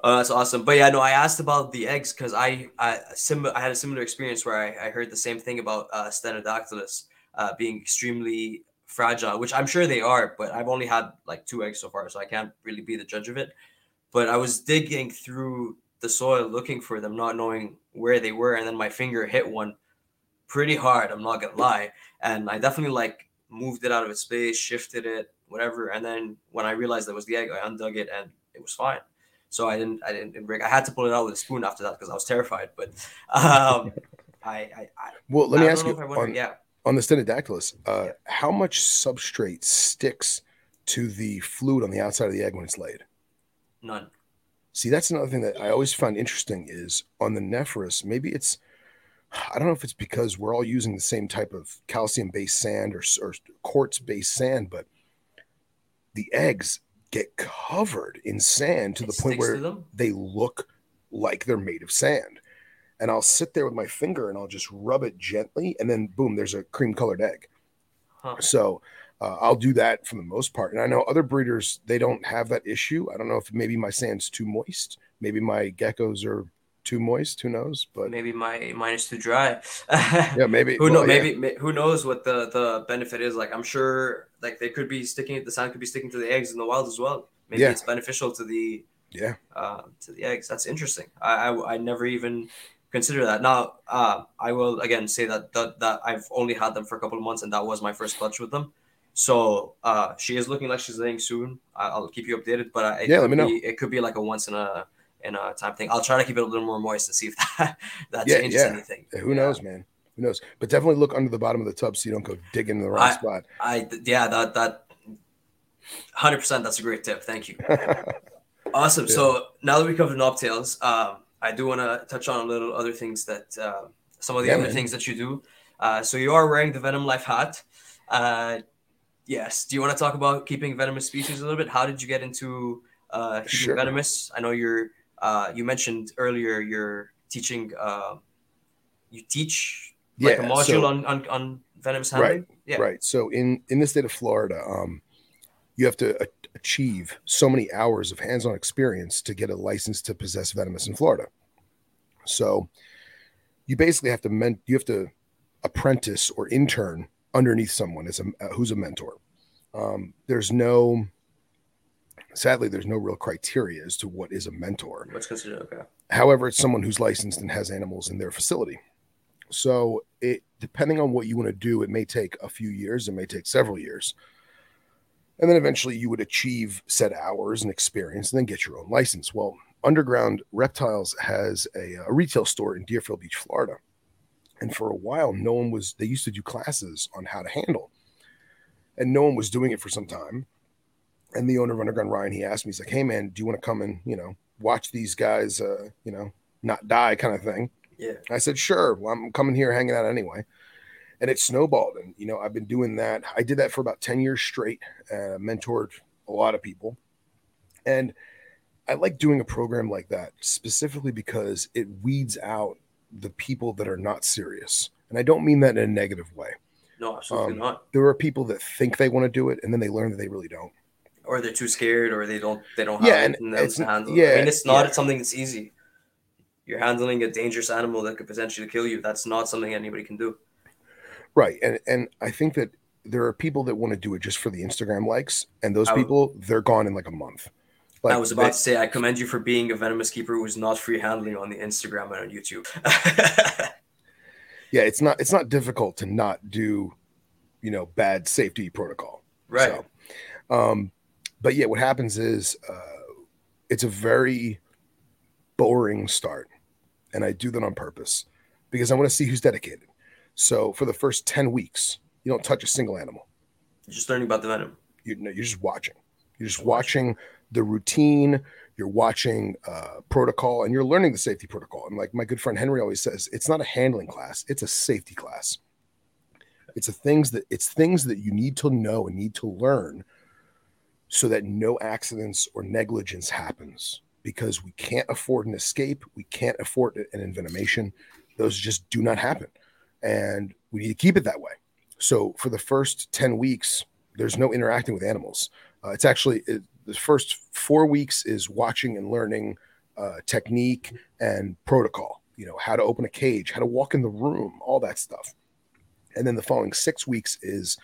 Speaker 1: Oh, that's awesome. But yeah, no, I asked about the eggs because I I, sim- I had a similar experience where I, I heard the same thing about uh, Stenodactylus uh, being extremely fragile, which I'm sure they are, but I've only had like two eggs so far, so I can't really be the judge of it. But I was digging through the soil looking for them, not knowing where they were, and then my finger hit one pretty hard. I'm not gonna lie, and I definitely like moved it out of its space, shifted it, whatever, and then when I realized that was the egg, I undug it, and it was fine. So I didn't, I didn't break. I had to pull it out with a spoon after that because I was terrified. But um, I, I, I,
Speaker 2: well, let me ask you on, yeah. on the Stenodactylus, uh, yeah. how much substrate sticks to the fluid on the outside of the egg when it's laid?
Speaker 1: None.
Speaker 2: See, that's another thing that I always find interesting is on the Nephrurus, maybe it's, I don't know if it's because we're all using the same type of calcium based sand or, or quartz based sand, but the eggs get covered in sand to it the point where they look like they're made of sand. and I'll sit there with my finger and I'll just rub it gently, and then boom, there's a cream colored egg. Huh. So uh, I'll do that for the most part. And I know other breeders they don't have that issue. I don't know if maybe my sand's too moist, maybe my geckos are too moist. Who knows? But
Speaker 1: maybe my mine is too dry.
Speaker 2: yeah, maybe.
Speaker 1: who well, knows? Yeah. Maybe who knows what the the benefit is? Like I'm sure, like they could be sticking. The sand could be sticking to the eggs in the wild as well. Maybe yeah. it's beneficial to the
Speaker 2: yeah
Speaker 1: uh, to the eggs. That's interesting. I, I I never even consider that. Now, uh, I will again say that, that that I've only had them for a couple of months, and that was my first clutch with them. So uh, she is looking like she's laying soon. I'll keep you updated, but uh,
Speaker 2: yeah, let me know.
Speaker 1: Be, it could be like a once in a in a time thing. I'll try to keep it a little more moist and see if that that yeah, changes yeah. anything.
Speaker 2: Yeah, who knows, man? Who knows? But definitely look under the bottom of the tub so you don't go digging in the wrong
Speaker 1: I,
Speaker 2: spot.
Speaker 1: I yeah, that that hundred percent. That's a great tip. Thank you. awesome. So now that we covered knobtails, um, I do want to touch on a little other things that uh, some of the other man. things that you do. Uh, so you are wearing the Venom Life hat. Uh, yes. Do you want to talk about keeping venomous species a little bit? How did you get into uh, keeping sure. venomous? I know you're uh, you mentioned earlier you're teaching uh, you teach like yeah, a module so, on, on, on venomous handling.
Speaker 2: Right. Yeah. Right. So in in the state of Florida, um, you have to achieve so many hours of hands-on experience to get a license to possess venomous in Florida. So you basically have to men- you have to apprentice or intern underneath someone as a uh, who's a mentor. Um, there's no sadly, there's no real criteria as to what is a mentor.
Speaker 1: What's considered okay.
Speaker 2: However, it's someone who's licensed and has animals in their facility. So it depending on what you want to do, it may take a few years, it may take several years. And then eventually you would achieve set hours and experience and then get your own license. Well, Underground Reptiles has a, a retail store in Deerfield Beach, Florida. And for a while, no one was, they used to do classes on how to handle. And no one was doing it for some time and the owner of Underground Ryan, he asked me, he's like, "Hey man, do you want to come and you know watch these guys, uh, you know, not die kind of thing?"
Speaker 1: Yeah.
Speaker 2: I said, "Sure. Well, I'm coming here, hanging out anyway." And it snowballed, and you know, I've been doing that. I did that for about ten years straight. Uh, mentored a lot of people, and I like doing a program like that specifically because it weeds out the people that are not serious, and I don't mean that in a negative way.
Speaker 1: No, absolutely um, not.
Speaker 2: There are people that think they want to do it, and then they learn that they really don't
Speaker 1: or they're too scared, or they don't they don't
Speaker 2: have yeah, and it's,
Speaker 1: to handle. Yeah, I mean, it's not yeah. something that's easy. You're handling a dangerous animal that could potentially kill you. That's not something anybody can do.
Speaker 2: Right, and and I think that there are people that want to do it just for the Instagram likes, and those people they're gone in like a month.
Speaker 1: Like, I was about they, to say, I commend you for being a venomous keeper who's not free handling on the Instagram and on YouTube.
Speaker 2: yeah, it's not it's not difficult to not do, you know, bad safety protocol.
Speaker 1: Right.
Speaker 2: So, um, but yeah, what happens is uh, it's a very boring start, and I do that on purpose because I want to see who's dedicated. So for the first ten weeks, you don't touch a single animal.
Speaker 1: You're just learning about the venom.
Speaker 2: You know, you're just watching. You're just watching the routine. You're watching uh, protocol, and you're learning the safety protocol. And like my good friend Henry always says, it's not a handling class; it's a safety class. It's a things that it's things that you need to know and need to learn so that no accidents or negligence happens because we can't afford an escape. We can't afford an envenomation. Those just do not happen. And we need to keep it that way. So for the first 10 weeks, there's no interacting with animals. Uh, it's actually it, the first four weeks is watching and learning uh, technique and protocol, you know, how to open a cage, how to walk in the room, all that stuff. And then the following six weeks is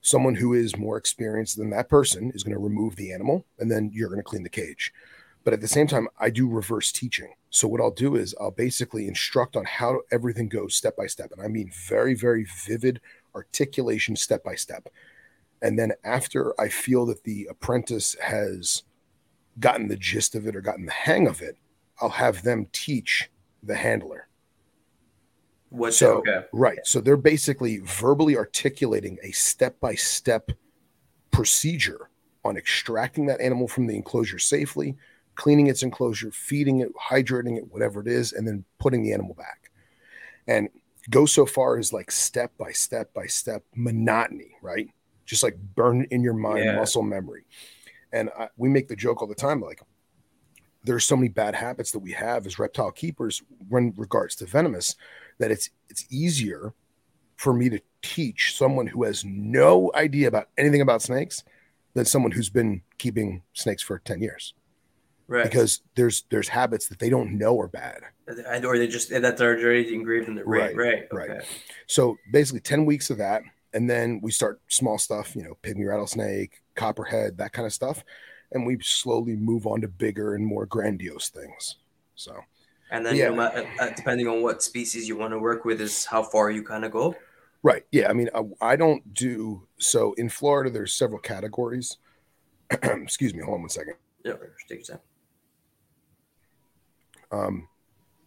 Speaker 2: someone who is more experienced than that person is going to remove the animal and then you're going to clean the cage but at the same time i do reverse teaching so what i'll do is i'll basically instruct on how everything goes step by step and i mean very very vivid articulation step by step and then after i feel that the apprentice has gotten the gist of it or gotten the hang of it i'll have them teach the handler
Speaker 1: what
Speaker 2: so
Speaker 1: okay.
Speaker 2: right. So they're basically verbally articulating a step-by-step procedure on extracting that animal from the enclosure safely, cleaning its enclosure, feeding it, hydrating it, whatever it is, and then putting the animal back. And go so far as like step by step by step monotony, right? Just like burn in your mind yeah. muscle memory. And I, we make the joke all the time like there's so many bad habits that we have as reptile keepers when regards to venomous that it's it's easier for me to teach someone who has no idea about anything about snakes than someone who's been keeping snakes for 10 years
Speaker 1: Right.
Speaker 2: because there's there's habits that they don't know are bad
Speaker 1: and or they just that they're already engraved in the right.
Speaker 2: Right,
Speaker 1: Right.
Speaker 2: right. So basically 10 weeks of that and then we start small stuff you know pygmy rattlesnake copperhead that kind of stuff and we slowly move on to bigger and more grandiose things so
Speaker 1: And then
Speaker 2: Yeah.
Speaker 1: you know, uh, uh, depending on what species you want to work with, is how far you kind of go.
Speaker 2: Right. Yeah. I mean, I, I don't do so in Florida. There's several categories. Excuse me. Hold on one second.
Speaker 1: Yeah. Take your time.
Speaker 2: Um,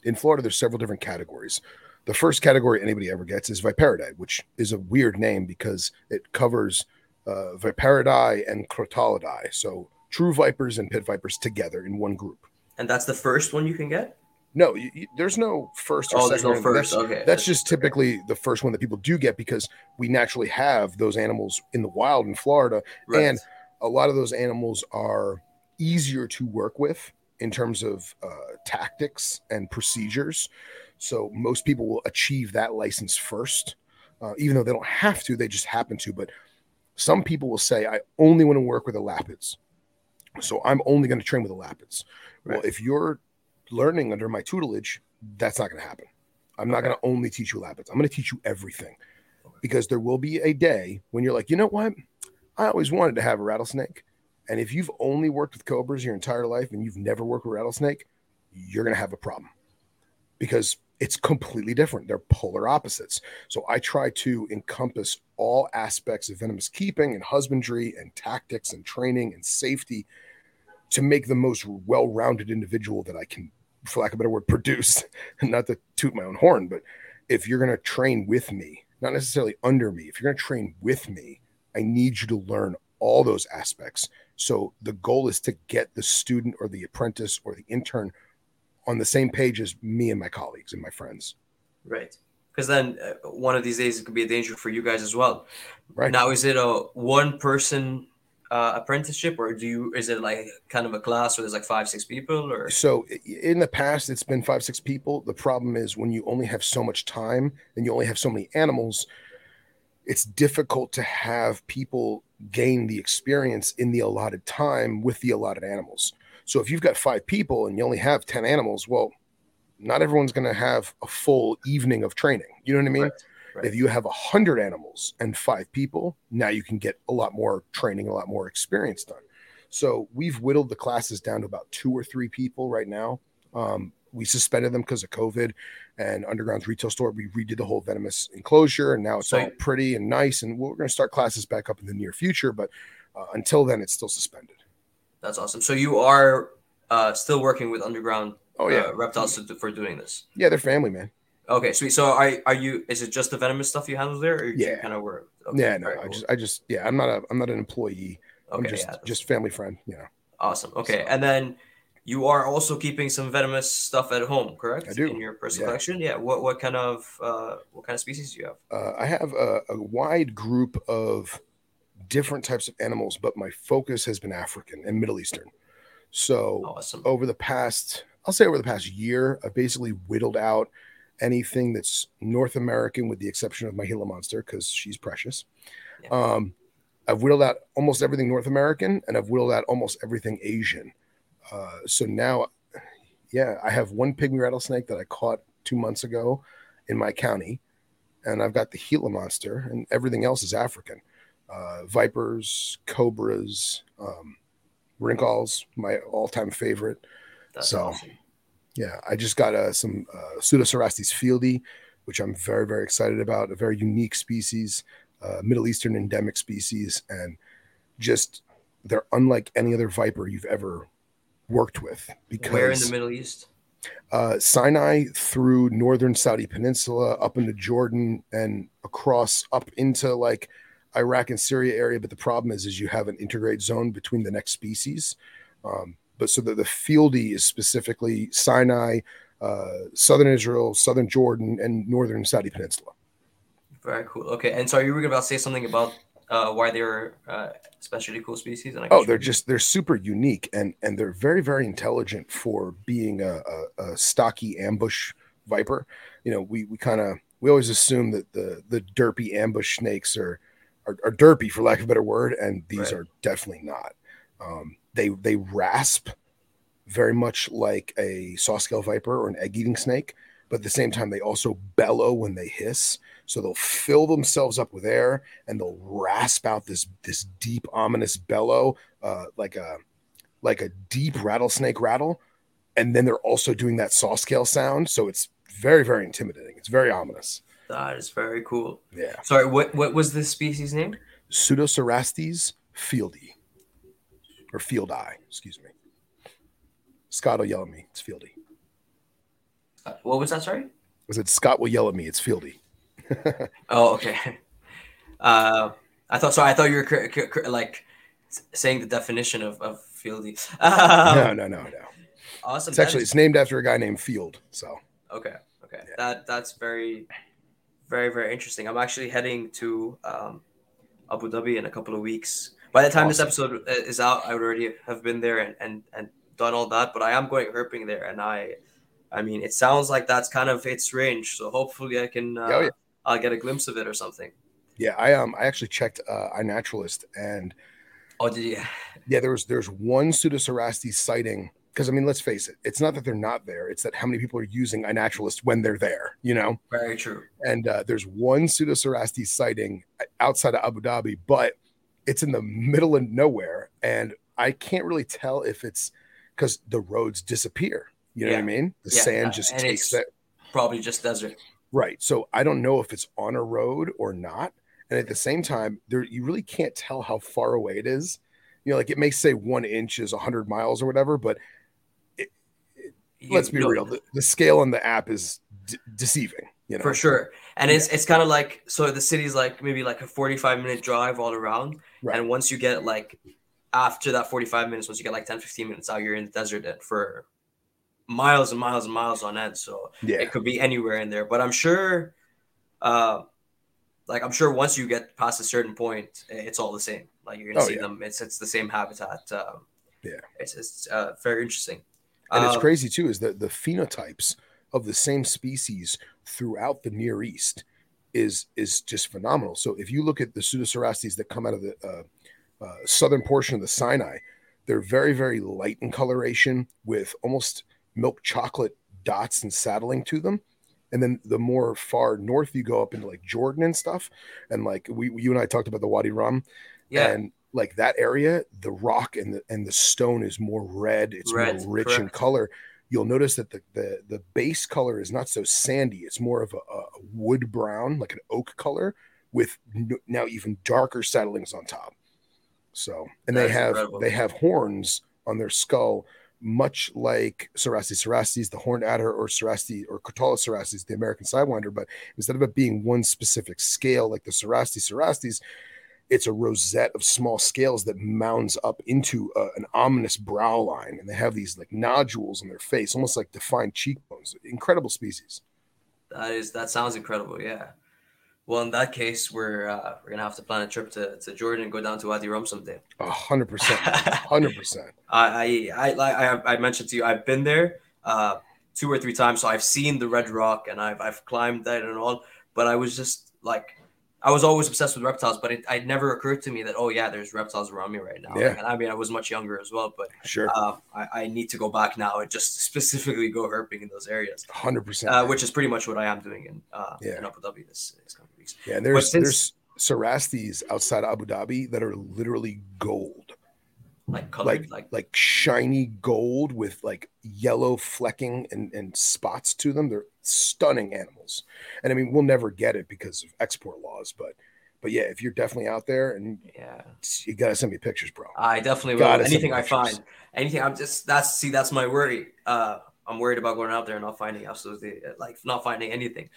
Speaker 2: in Florida, there's several different categories. The first category anybody ever gets is Viperidae, which is a weird name because it covers uh, Viperidae and Crotalidae. So true vipers and pit vipers together in one group.
Speaker 1: And that's the first one you can get.
Speaker 2: No, you, you- there's no first or
Speaker 1: Oh, there's
Speaker 2: second.
Speaker 1: no first.
Speaker 2: That's-
Speaker 1: okay.
Speaker 2: that's just typically the first one that people do get because we naturally have those animals in the wild in Florida
Speaker 1: Right.
Speaker 2: and a lot of those animals are easier to work with in terms of uh, tactics and procedures. So most people will achieve that license first, uh, even though they don't have to, they just happen to. But some people will say, I only want to work with the elapids. So I'm only going to train with the elapids. Well, if you're learning under my tutelage, that's not going to happen. I'm not
Speaker 1: Okay.
Speaker 2: going to only teach you elapids. I'm going to teach you everything because there will be a day when you're like, you know what? I always wanted to have a rattlesnake. And if you've only worked with cobras your entire life and you've never worked with rattlesnake, you're going to have a problem because it's completely different. They're polar opposites. So I try to encompass all aspects of venomous keeping and husbandry and tactics and training and safety to make the most well rounded individual that I can, for lack of a better word, produce. Not to toot my own horn, but if you're going to train with me, not necessarily under me, if you're going to train with me, I need you to learn all those aspects. So the goal is to get the student or the apprentice or the intern on the same page as me and my colleagues and my friends.
Speaker 1: Right. Because then uh, one of these days it could be a danger for you guys as well.
Speaker 2: Right.
Speaker 1: Now, is it a one person uh, apprenticeship or do you, is it like kind of a class where there's like five, six people or?
Speaker 2: So in the past, it's been five, six people. The problem is when you only have so much time and you only have so many animals, it's difficult to have people gain the experience in the allotted time with the allotted animals. So if you've got five people and you only have 10 animals, well, not everyone's going to have a full evening of training. You know what I mean?
Speaker 1: Right, right.
Speaker 2: If you have a hundred animals and five people, now you can get a lot more training, a lot more experience done. So we've whittled the classes down to about two or three people right now. Um, we suspended them because of COVID and Underground's retail store. We redid the whole venomous enclosure, and now it's all pretty and nice. And we're going to start classes back up in the near future, but uh, until then, it's still suspended.
Speaker 1: That's awesome. So you are uh, still working with Underground
Speaker 2: Oh yeah,
Speaker 1: uh, Reptiles to, for doing this.
Speaker 2: yeah, they're family, man.
Speaker 1: Okay, sweet. So are, are you, is it just the venomous stuff you handle there or
Speaker 2: Yeah.
Speaker 1: kind of work? Okay,
Speaker 2: yeah, no, I
Speaker 1: cool.
Speaker 2: just, I just, yeah, I'm not a, I'm not an employee. I'm
Speaker 1: Okay,
Speaker 2: just,
Speaker 1: yeah,
Speaker 2: just family friend. You know,
Speaker 1: awesome. Okay,
Speaker 2: so-
Speaker 1: and then you are also keeping some venomous stuff at home, correct?
Speaker 2: I do,
Speaker 1: In your personal
Speaker 2: yeah.
Speaker 1: collection? Yeah. What what kind of uh, what kind of species do you have?
Speaker 2: uh, I have a, a wide group of different types of animals, but my focus has been African and Middle Eastern. So
Speaker 1: Awesome.
Speaker 2: over the past, I'll say over the past year, I've basically whittled out anything that's North American, with the exception of my Gila monster because she's precious.
Speaker 1: Yeah.
Speaker 2: Um, I've whittled out almost everything North American, and I've whittled out almost everything Asian. Uh, so now, yeah, I have one pygmy rattlesnake that I caught two months ago in my county, and I've got the Gila monster, and everything else is African. Uh, vipers, cobras, um, rinkhals, my all-time favorite.
Speaker 1: That's
Speaker 2: so-
Speaker 1: awesome.
Speaker 2: Yeah, I just got uh, some uh, Pseudocerastes fieldi, which I'm very, very excited about. A very unique species, uh, Middle Eastern endemic species, and just they're unlike any other viper you've ever worked with. Because
Speaker 1: Where in the Middle East?
Speaker 2: uh, Sinai through northern Saudi Peninsula up into Jordan and across up into like Iraq and Syria area. But the problem is, is you have an intergrade zone between the next species. Um, but so the, the fieldy is specifically Sinai, uh, southern Israel, southern Jordan, and northern Saudi Peninsula.
Speaker 1: Very cool. Okay, and so are you were about to say something about uh, why they're uh, especially cool species? And I
Speaker 2: oh, they're just they're super unique and and they're very very intelligent for being a, a, a stocky ambush viper. You know, we we kind of we always assume that the the derpy ambush snakes are are, are derpy for lack of a better word, and these right. are definitely not. Um, they they rasp very much like a saw scale viper or an egg eating snake, but at the same time they also bellow when they hiss. So they'll fill themselves up with air and they'll rasp out this this deep ominous bellow, uh, like a like a deep rattlesnake rattle, and then they're also doing that saw scale sound. So it's very very intimidating. It's very ominous.
Speaker 1: That is very cool.
Speaker 2: Yeah.
Speaker 1: Sorry, what what was this species name?
Speaker 2: Pseudocerastes fieldi, or field eye. Excuse me. Scott will yell at me. It's fieldy.
Speaker 1: Uh, what was that? Sorry.
Speaker 2: Was it Scott will yell at me? It's fieldy.
Speaker 1: Oh, okay. Uh, I thought so. I thought you were cr- cr- cr- like saying the definition of of fieldy.
Speaker 2: Um, no, no, no, no.
Speaker 1: Awesome.
Speaker 2: It's actually is... it's named after a guy named Field. So.
Speaker 1: Okay. Okay. Yeah. That that's very, very very interesting. I'm actually heading to um, Abu Dhabi in a couple of weeks. By the time awesome. this episode uh, is out, I would already have been there and and and done all that. But I am going herping there, and I, I mean, it sounds like that's kind of its range. So hopefully, I can. Uh, oh, yeah. I'll get a glimpse of it or something.
Speaker 2: Yeah, I um I actually checked uh, iNaturalist and
Speaker 1: oh did you?
Speaker 2: Yeah, there's there's one Pseudocerastes sighting because I mean, let's face it, it's not that they're not there; it's that how many people are using iNaturalist when they're there. You know,
Speaker 1: very true.
Speaker 2: And uh, there's one Pseudocerastes sighting outside of Abu Dhabi, but it's in the middle of nowhere, and I can't really tell if it's because the roads disappear. You know yeah. what I mean? The yeah. sand just and takes that.
Speaker 1: Probably just desert.
Speaker 2: Right. So I don't know if it's on a road or not. And at the same time, there you really can't tell how far away it is. You know, like it may say one inch is 100 miles or whatever, but it, it, let's be real. The, the, scale on the app is d- deceiving. You know?
Speaker 1: For sure. And yeah. it's it's kind of like so the city's like maybe like a 45 minute drive all around. Right. And once you get like after that 45 minutes, once you get like 10, 15 minutes out, you're in the desert for miles and miles and miles on end. So yeah. it could be anywhere in there. But I'm sure, uh, like I'm sure once you get past a certain point, it's all the same. Like you're gonna oh, see yeah. them. It's it's the same habitat. Um,
Speaker 2: yeah,
Speaker 1: it's it's uh, very interesting.
Speaker 2: And it's um, crazy too is that the phenotypes of the same species throughout the Near East is is just phenomenal. So if you look at the pseudocerastes that come out of the uh, uh, southern portion of the Sinai, they're very, very light in coloration with almost milk chocolate dots and saddling to them. And then the more far north you go up into like Jordan and stuff, and like we, you and I talked about the Wadi Rum,
Speaker 1: yeah,
Speaker 2: and like that area, the rock and the and the stone is more red. It's red, more rich correct. in color. You'll notice that the, the the base color is not so sandy. It's more of a, a wood brown, like an oak color, with now even darker saddlings on top. So, and they have incredible. they have horns on their skull, much like Cerastes cerastes, the horned adder, or Cerastes or Crotalus cerastes, the American sidewinder. But instead of it being one specific scale like the Cerastes cerastes, it's a rosette of small scales that mounds up into a, an ominous brow line, and they have these like nodules on their face, almost like defined cheekbones. Incredible species.
Speaker 1: That is that sounds incredible. Yeah. Well, in that case, we're uh, we're gonna have to plan a trip to, to Jordan and go down to Wadi Rum someday.
Speaker 2: A hundred percent, hundred percent.
Speaker 1: I I I I mentioned to you, I've been there uh, two or three times, so I've seen the Red Rock and I've I've climbed that and all. But I was just like I was always obsessed with reptiles, but it, it never occurred to me that oh yeah, there's reptiles around me right now.
Speaker 2: Yeah.
Speaker 1: and I mean I was much younger as well, but
Speaker 2: sure,
Speaker 1: uh, I, I, need to go back now and just specifically go herping in those areas.
Speaker 2: Hundred uh,
Speaker 1: percent, which is pretty much what I am doing in uh, yeah. in Abu Dhabi this, this coming weeks.
Speaker 2: Yeah, and there's since, there's Cerastes outside Abu Dhabi that are literally gold
Speaker 1: like colored,
Speaker 2: like, like like shiny gold with like yellow flecking and, and spots to them. They're stunning animals, and I mean we'll never get it because of export laws, but but yeah, if you're definitely out there and
Speaker 1: yeah,
Speaker 2: you gotta send me pictures, bro.
Speaker 1: I definitely will. Anything I find, anything. I'm just that's see that's my worry. Uh, I'm worried about going out there and not finding absolutely like not finding anything.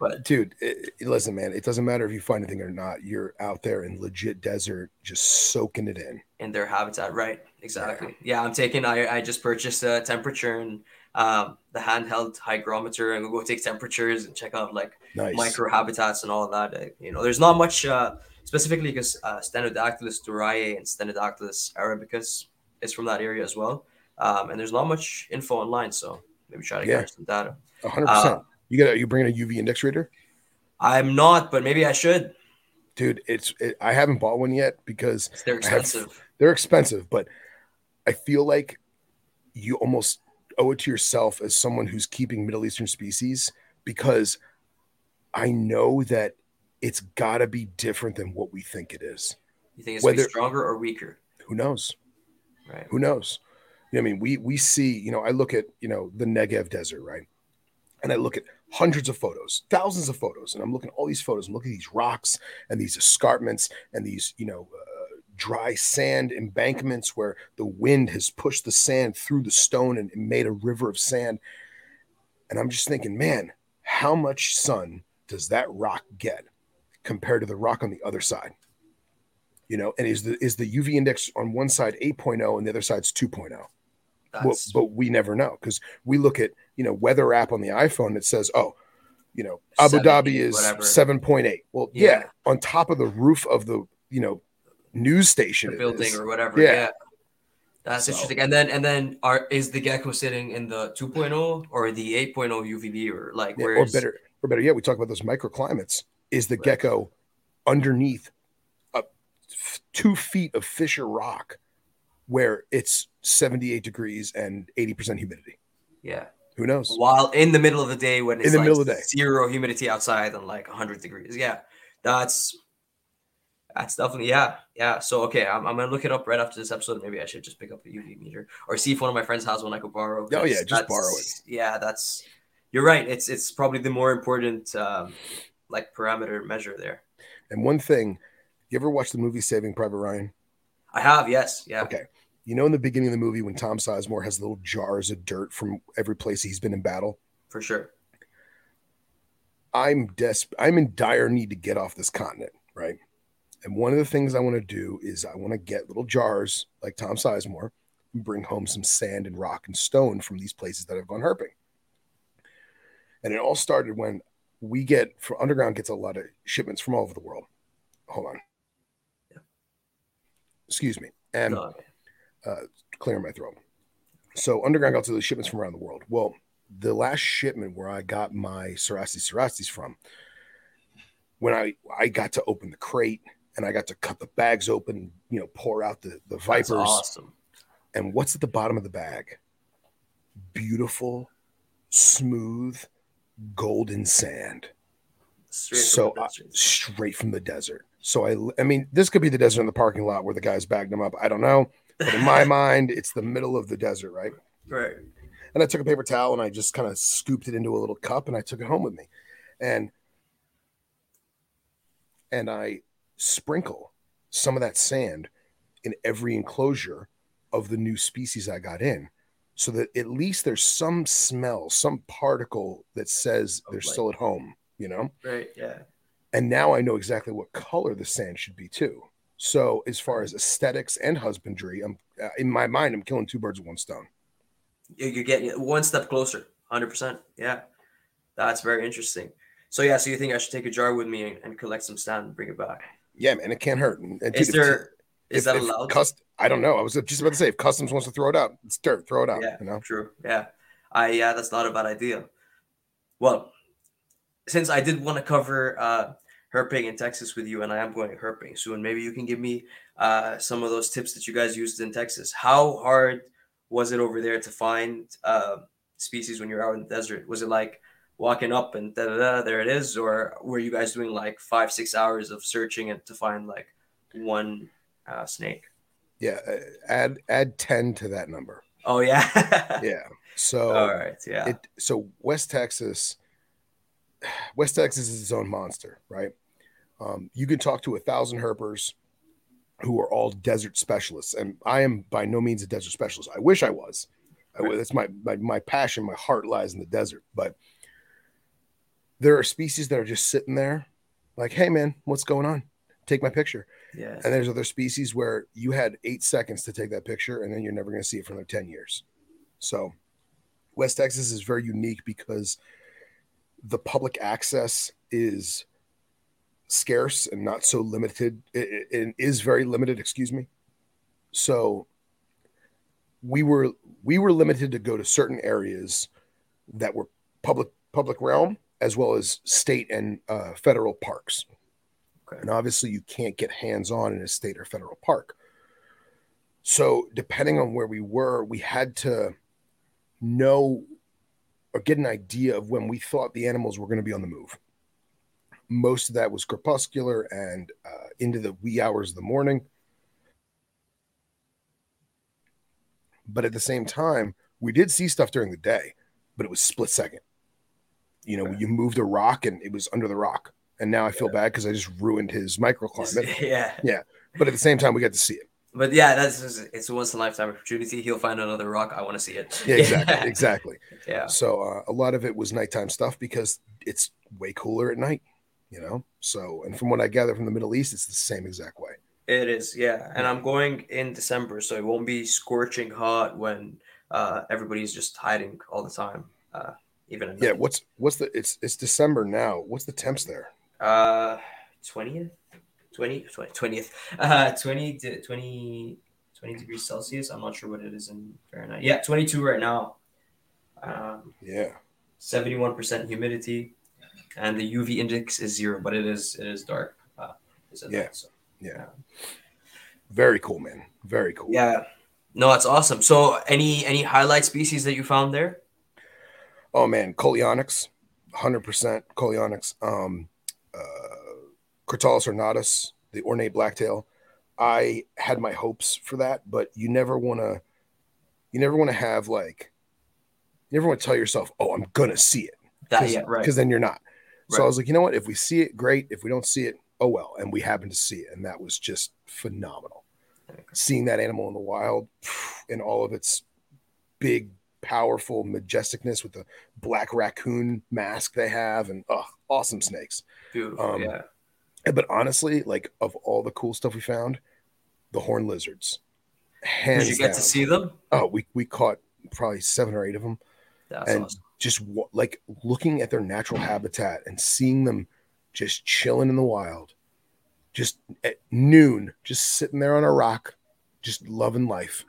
Speaker 1: But
Speaker 2: dude, it, listen, man, it doesn't matter if you find anything or not. You're out there in legit desert, just soaking it in.
Speaker 1: In their habitat, right? Exactly. Yeah, yeah I'm taking. I I just purchased a temperature and um, the handheld hygrometer, and we'll go take temperatures and check out like
Speaker 2: nice.
Speaker 1: micro habitats and all that. Uh, you know, there's not much. Uh, specifically because uh, Stenodactylus doriae and Stenodactylus arabicus is from that area as well. Um, and there's not much info online, so maybe try to
Speaker 2: Yeah.
Speaker 1: get some data.
Speaker 2: hundred
Speaker 1: Uh,
Speaker 2: percent. You got? You bringing a UV index reader,
Speaker 1: I'm not, but maybe I should.
Speaker 2: dude? It's. It, I haven't bought one yet because
Speaker 1: They're
Speaker 2: I have-
Speaker 1: expensive.
Speaker 2: they're expensive, but I feel like you almost owe it to yourself as someone who's keeping Middle Eastern species because I know that it's got to be different than what we think it is.
Speaker 1: You think it's
Speaker 2: whether-
Speaker 1: stronger or weaker?
Speaker 2: Who knows?
Speaker 1: Right.
Speaker 2: Who knows? You know, I mean, we we see, you know, I look at, you know, the Negev desert, right? And I look at hundreds of photos, thousands of photos, and I'm looking at all these photos. I'm looking at these rocks and these escarpments and these, you know, uh, dry sand embankments where the wind has pushed the sand through the stone and made a river of sand. And I'm just thinking, man, how much sun does that rock get compared to the rock on the other side? You know, and is the is the UV index on one side 8.0 and the other side's 2.0? Well, but we never know because we look at you know weather app on the iPhone that says, oh, you know, Abu
Speaker 1: 70,
Speaker 2: Dhabi is seven point eight. Well, yeah.
Speaker 1: Yeah.
Speaker 2: on top of the roof of the you know news station,
Speaker 1: building
Speaker 2: is.
Speaker 1: or whatever.
Speaker 2: Yeah.
Speaker 1: Yeah. That's
Speaker 2: So-
Speaker 1: interesting. And then and then are is the gecko sitting in the 2.0 or the 8.0 UVB or like
Speaker 2: Yeah,
Speaker 1: where
Speaker 2: or better, or better yet, we talk about those microclimates. Is the
Speaker 1: Right.
Speaker 2: gecko underneath a f- two feet of Fisher Rock, where it's seventy eight degrees and eighty percent humidity?
Speaker 1: Yeah.
Speaker 2: Who knows?
Speaker 1: While in the middle of the day when it's
Speaker 2: In the
Speaker 1: like
Speaker 2: middle of the day.
Speaker 1: zero humidity outside and like 100 degrees. Yeah. That's that's definitely yeah. Yeah. So okay, I'm, I'm gonna look it up right after this episode. Maybe I should just pick up a UV meter or see if one of my friends has one I could borrow.
Speaker 2: Oh, yeah, just borrow
Speaker 1: that's- Yeah, that's you're right. It's it's probably the more important um like parameter measure there.
Speaker 2: And one thing, you ever watch the movie Saving Private Ryan?
Speaker 1: I have, yes. Yeah.
Speaker 2: Okay. You know, in the beginning of the movie, when Tom Sizemore has little jars of dirt from every place he's been in battle,
Speaker 1: For sure.
Speaker 2: I'm des- I'm in dire need to get off this continent, right? And one of the things I want to do is I want to get little jars like Tom Sizemore and bring home some sand and rock and stone from these places that I've gone herping. And it all started when we get for underground gets a lot of shipments from all over the world. Hold on. Excuse me. And
Speaker 1: No, uh,
Speaker 2: clear my throat. So underground got to the shipments from around the world. Well, the last shipment where I got my Cerastes cerastes from, when I I got to open the crate and I got to cut the bags open, you know, pour out the the
Speaker 1: that's
Speaker 2: vipers.
Speaker 1: awesome.
Speaker 2: And what's at the bottom of the bag? Beautiful, smooth, golden sand
Speaker 1: Straight from
Speaker 2: so
Speaker 1: the
Speaker 2: uh,
Speaker 1: desert.
Speaker 2: straight from the desert. So I, I mean, this could be the desert in the parking lot where the guys bagged them up. I don't know, but in my mind, it's the middle of the desert, right?
Speaker 1: right.
Speaker 2: And I took a paper towel and I just kind of scooped it into a little cup and I took it home with me, and and I sprinkle some of that sand in every enclosure of the new species I got in, so that at least there's some smell, some particle that says they're still at home, you know
Speaker 1: Right. Yeah.
Speaker 2: and now I know exactly what color the sand should be too. So as far as aesthetics and husbandry, I'm uh, in my mind, I'm killing two birds with one stone.
Speaker 1: You- You're getting one step closer. 100%. Yeah. That's very interesting. So, yeah. So, you think I should take a jar with me and, and collect some sand and bring it back?
Speaker 2: Yeah, man, it can't hurt. And, and
Speaker 1: Is
Speaker 2: dude, if-
Speaker 1: there, is that
Speaker 2: if
Speaker 1: allowed?
Speaker 2: cust- I don't know. I was just about to say, if customs wants to throw it out, it's dirt. Throw it out.
Speaker 1: Yeah,
Speaker 2: You know.
Speaker 1: true. Yeah, I yeah, that's not a bad idea. Well, since I did want to cover uh, herping in Texas with you, and I am going herping soon, maybe you can give me uh, some of those tips that you guys used in Texas. How hard was it over there to find uh, species when you're out in the desert? Was it like walking up and da da da, there it is, or were you guys doing like five six hours of searching and to find like one uh, snake?
Speaker 2: Yeah. uh, Add add ten to that number.
Speaker 1: Oh yeah,
Speaker 2: Yeah. So
Speaker 1: All right, yeah.
Speaker 2: it so West Texas, West Texas is its own monster, right? Um, you can talk to a thousand herpers who are all desert specialists, and I am by no means a desert specialist. I wish I was. I, that's my, my my passion. My heart lies in the desert, but there are species that are just sitting there, like, "Hey, man, what's going on? Take my picture."
Speaker 1: yeah.
Speaker 2: And there's other species where you had eight seconds to take that picture, and then you're never going to see it for another 10 years. So, West Texas is very unique because the public access is scarce and not so limited. It, it is very limited, excuse me. So we were we were limited to go to certain areas that were public public realm as well as state and uh, federal parks. Okay. And obviously, you can't get hands on in a state or federal park. So, depending on where we were, we had to know or get an idea of when we thought the animals were going to be on the move. Most of that was crepuscular and uh, into the wee hours of the morning. But at the same time, we did see stuff during the day, but it was split second. You know, okay. you moved a rock and it was under the rock. And now I feel yeah. bad because I just ruined his microclimate.
Speaker 1: Yeah.
Speaker 2: Yeah. But at the same time, we got to see it.
Speaker 1: But yeah, that's just, it's a once in a lifetime opportunity. He'll find another rock. I want to see it.
Speaker 2: Yeah, exactly. exactly.
Speaker 1: Yeah.
Speaker 2: So uh, a lot of it was nighttime stuff because it's way cooler at night, you know? So, and from what I gather from the Middle East, it's the same exact way.
Speaker 1: It is, yeah. And I'm going in December, so it won't be scorching hot when uh, everybody's just hiding all the time. Uh, even
Speaker 2: yeah. What's what's the? It's it's December now. What's the temps there?
Speaker 1: Uh, twentieth, 20, 20th, uh, 20, 20, 20 degrees Celsius. I'm not sure what it is in Fahrenheit. Yeah, 22 right now. Um,
Speaker 2: yeah.
Speaker 1: 71% humidity, and the UV index is zero, but it is it is dark. Uh,
Speaker 2: yeah. That, so. Yeah. Very cool, man. Very cool.
Speaker 1: Yeah. No, that's awesome. So, any any highlight species that you found there?
Speaker 2: Oh man, hundred percent Coleonyx. Um, uh, Crotalus ornatus, the ornate blacktail. I had my hopes for that, but you never want to. You never want to have like. You never want to tell yourself, "Oh, I'm gonna see it,"
Speaker 1: that yeah, right?
Speaker 2: Because then you're not. So right. I was like, you know what? If we see it, great. If we don't see it, oh well. And we happened to see it, and that was just phenomenal. Seeing that animal in the wild in all of its big, powerful majesticness with the black raccoon mask they have, and oh, awesome snakes.
Speaker 1: Beautiful, um, yeah.
Speaker 2: But honestly, like of all the cool stuff we found, the horn lizards.
Speaker 1: Hands Did you get down. to see them?
Speaker 2: Oh, we we caught probably seven or eight of them.
Speaker 1: That's and awesome.
Speaker 2: just like looking at their natural habitat and seeing them just chilling in the wild, just at noon, just sitting there on a rock, just loving life.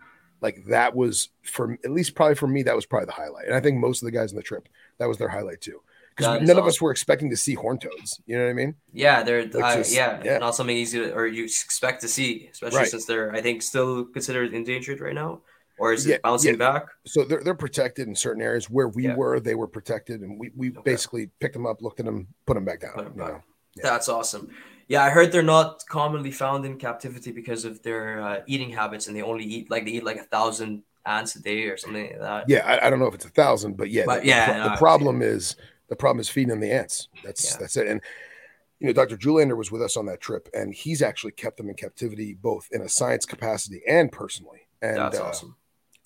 Speaker 2: Like that was for at least probably for me, that was probably the highlight. And I think most of the guys on the trip, that was their highlight too. Because none awesome. of us were expecting to see horn toads. You know what I mean?
Speaker 1: Yeah, they're uh, yeah, yeah, not something easy to, or you expect to see, especially right. since they're I think still considered endangered right now or is yeah, it bouncing yeah. back?
Speaker 2: So they're they're protected in certain areas where we yeah. were. They were protected, and we we okay. basically picked them up, looked at them, put them back down. Them back.
Speaker 1: That's awesome. Yeah, I heard they're not commonly found in captivity because of their uh, eating habits, and they only eat like they eat like a thousand ants a day or something like that.
Speaker 2: Yeah, I, I don't know if it's a thousand, but yeah,
Speaker 1: but,
Speaker 2: the,
Speaker 1: yeah.
Speaker 2: The, no, the problem is the problem is feeding them the ants. That's that's it. And you know, Dr. Julander was with us on that trip, and he's actually kept them in captivity both in a science capacity and personally. And
Speaker 1: that's uh, awesome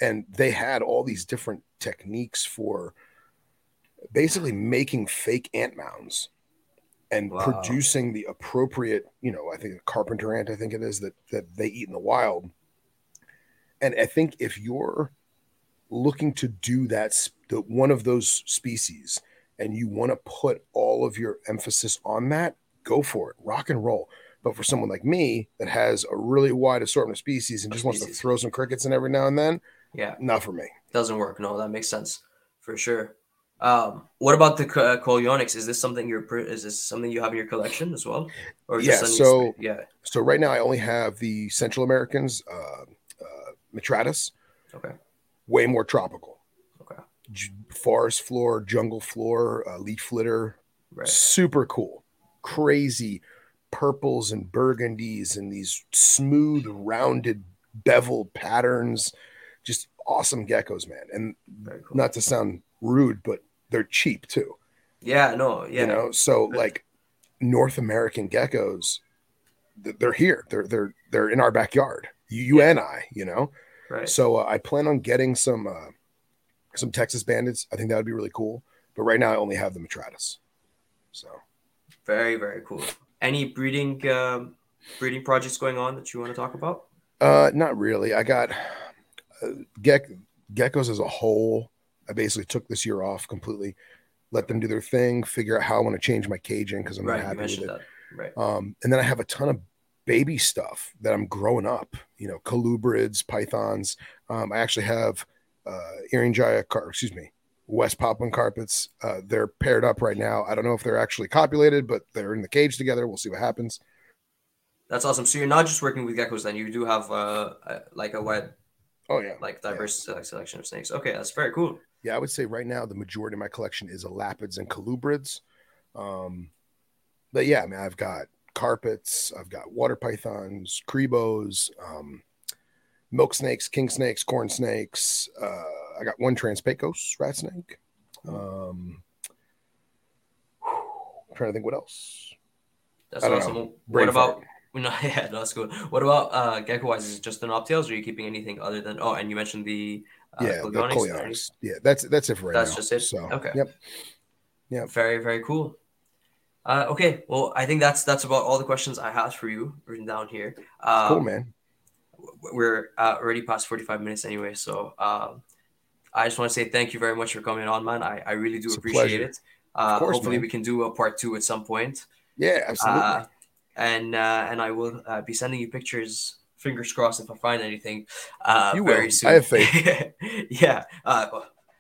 Speaker 2: and they had all these different techniques for basically making fake ant mounds and wow. producing the appropriate, you know, I think a carpenter ant, I think it is that that they eat in the wild. And I think if you're looking to do that, the, one of those species, and you want to put all of your emphasis on that, go for it, rock and roll. But for someone like me that has a really wide assortment of species and just species. wants to throw some crickets in every now and then,
Speaker 1: yeah,
Speaker 2: not for me.
Speaker 1: Doesn't work. No, that makes sense for sure. Um, what about the uh, Coleonyx? Is this something you're is this something you have in your collection as well?
Speaker 2: Or yeah, so yeah. So right now I only have the Central Americans, uh, uh, Mitratus.
Speaker 1: Okay.
Speaker 2: Way more tropical.
Speaker 1: Okay.
Speaker 2: Forest floor, jungle floor, uh, leaf flitter. Right. Super cool. Crazy purples and burgundies and these smooth, rounded, beveled patterns just awesome geckos, man. And cool. not to sound rude, but they're cheap too.
Speaker 1: Yeah, no, yeah.
Speaker 2: You know, so like North American geckos, they're here. They're they're they're in our backyard. You, you yeah. and I, you know.
Speaker 1: Right.
Speaker 2: So uh, I plan on getting some uh, some Texas bandits. I think that would be really cool. But right now I only have the Mitratus. So
Speaker 1: very very cool. Any breeding um, breeding projects going on that you want to talk about?
Speaker 2: Uh, not really. I got Geck, geckos as a whole, I basically took this year off completely, let them do their thing, figure out how I want to change my caging because I'm right, not happy with it. That.
Speaker 1: Right.
Speaker 2: Um, and then I have a ton of baby stuff that I'm growing up. You know, colubrids, pythons. Um, I actually have uh, Irian Jaya, car- excuse me, West Papuan carpets. Uh, they're paired up right now. I don't know if they're actually copulated, but they're in the cage together. We'll see what happens.
Speaker 1: That's awesome. So you're not just working with geckos, then you do have uh, like a wide,
Speaker 2: Oh yeah,
Speaker 1: like diverse yeah. selection of snakes. Okay, that's very cool.
Speaker 2: Yeah, I would say right now the majority of my collection is elapids and colubrids. Um, but yeah, I mean, I've got carpets, I've got water pythons, crebos, um, milk snakes, king snakes, corn snakes. Uh, I got one Trans-Pecos rat snake. Um, I'm trying to think what else.
Speaker 1: That's awesome. What about no, yeah, no, that's good. What about uh gecko wise? Is it just the knobtails, or are you keeping anything other than oh? And you mentioned the
Speaker 2: yeah, Coleonyx. Yeah, that's that's it for right
Speaker 1: that's
Speaker 2: now.
Speaker 1: just it.
Speaker 2: So
Speaker 1: okay.
Speaker 2: Yep. Yeah.
Speaker 1: Very very cool. Uh, okay, well, I think that's that's about all the questions I have for you written down here. Um,
Speaker 2: cool, man.
Speaker 1: We're uh, already past forty five minutes anyway, so um, I just want to say thank you very much for coming on, man. I, I really do
Speaker 2: it's
Speaker 1: appreciate it. Uh,
Speaker 2: course,
Speaker 1: hopefully,
Speaker 2: man.
Speaker 1: we can do a part two at some point.
Speaker 2: Yeah, absolutely.
Speaker 1: Uh, and uh, and I will uh, be sending you pictures. Fingers crossed if I find anything. Uh,
Speaker 2: you
Speaker 1: very
Speaker 2: will.
Speaker 1: soon.
Speaker 2: I have faith.
Speaker 1: yeah, uh,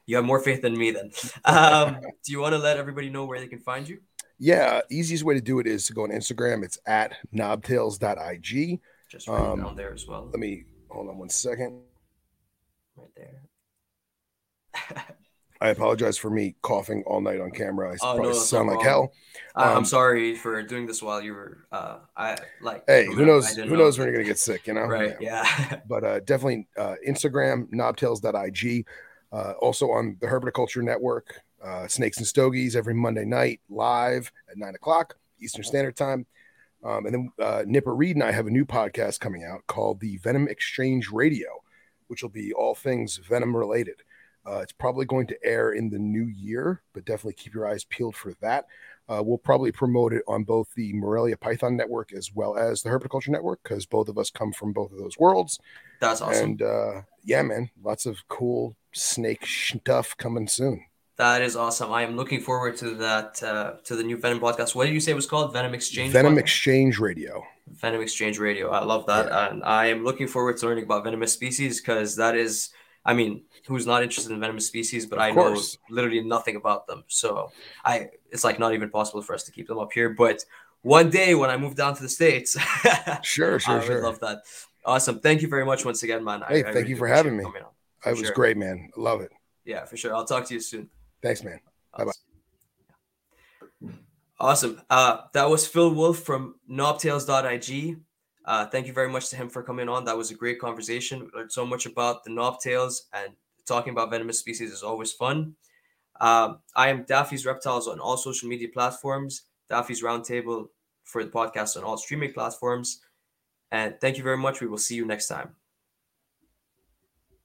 Speaker 1: you have more faith than me. Then, um, do you want to let everybody know where they can find you?
Speaker 2: Yeah, easiest way to do it is to go on Instagram. It's at knobtails.ig.
Speaker 1: Just right um, down there as well.
Speaker 2: Let me hold on one second.
Speaker 1: Right there.
Speaker 2: I apologize for me coughing all night on camera. I
Speaker 1: Oh,
Speaker 2: probably
Speaker 1: no,
Speaker 2: sound
Speaker 1: no
Speaker 2: like hell.
Speaker 1: I, I'm
Speaker 2: Um,
Speaker 1: sorry for doing this while you were. Uh, I like.
Speaker 2: Hey, who knows? Who
Speaker 1: know.
Speaker 2: knows when you're gonna get sick? You know,
Speaker 1: Right.
Speaker 2: Yeah.
Speaker 1: Yeah.
Speaker 2: But uh, definitely uh, Instagram knobtails.ig. Uh, also on the Herpetoculture Network, uh, Snakes and Stogies every Monday night live at nine o'clock Eastern Standard Time. Um, and then uh, Nipper Reed and I have a new podcast coming out called the Venom Exchange Radio, which will be all things Venom related. Uh, it's probably going to air in the new year, but definitely keep your eyes peeled for that. Uh, we'll probably promote it on both the Morelia Python Network as well as the Herpetoculture Network because both of us come from both of those worlds.
Speaker 1: That's awesome.
Speaker 2: And uh, yeah, man, lots of cool snake stuff coming soon.
Speaker 1: that is awesome. I am looking forward to that. Uh, to the new Venom podcast. What did you say it was called? Venom Exchange.
Speaker 2: Venom
Speaker 1: Podcast?
Speaker 2: Exchange Radio.
Speaker 1: Venom Exchange Radio. I love that, and I am looking forward to learning about venomous species because that is, I mean, who's not interested in venomous species? But
Speaker 2: Of
Speaker 1: I
Speaker 2: course.
Speaker 1: know literally nothing about them, so I it's like not even possible for us to keep them up here. But one day when I move down to the states,
Speaker 2: Sure,
Speaker 1: I
Speaker 2: sure,
Speaker 1: would
Speaker 2: sure.
Speaker 1: love that. Awesome. Thank you very much once again, man. I-
Speaker 2: Hey,
Speaker 1: I
Speaker 2: thank
Speaker 1: really
Speaker 2: you for having me.
Speaker 1: on.
Speaker 2: That was
Speaker 1: sure.
Speaker 2: great, man. Love it.
Speaker 1: Yeah, for sure. I'll talk to you soon.
Speaker 2: Thanks, man. Bye-bye.
Speaker 1: Awesome. Uh, that was Phil Wolf from knobtails.ig. Uh, thank you very much to him for coming on. That was a great conversation. We learned so much about the knobtails and talking about venomous species is always fun. Um, I am Daffy's Reptiles on all social media platforms, Daffy's Roundtable for the podcast on all streaming platforms. And thank you very much. We will see you next time.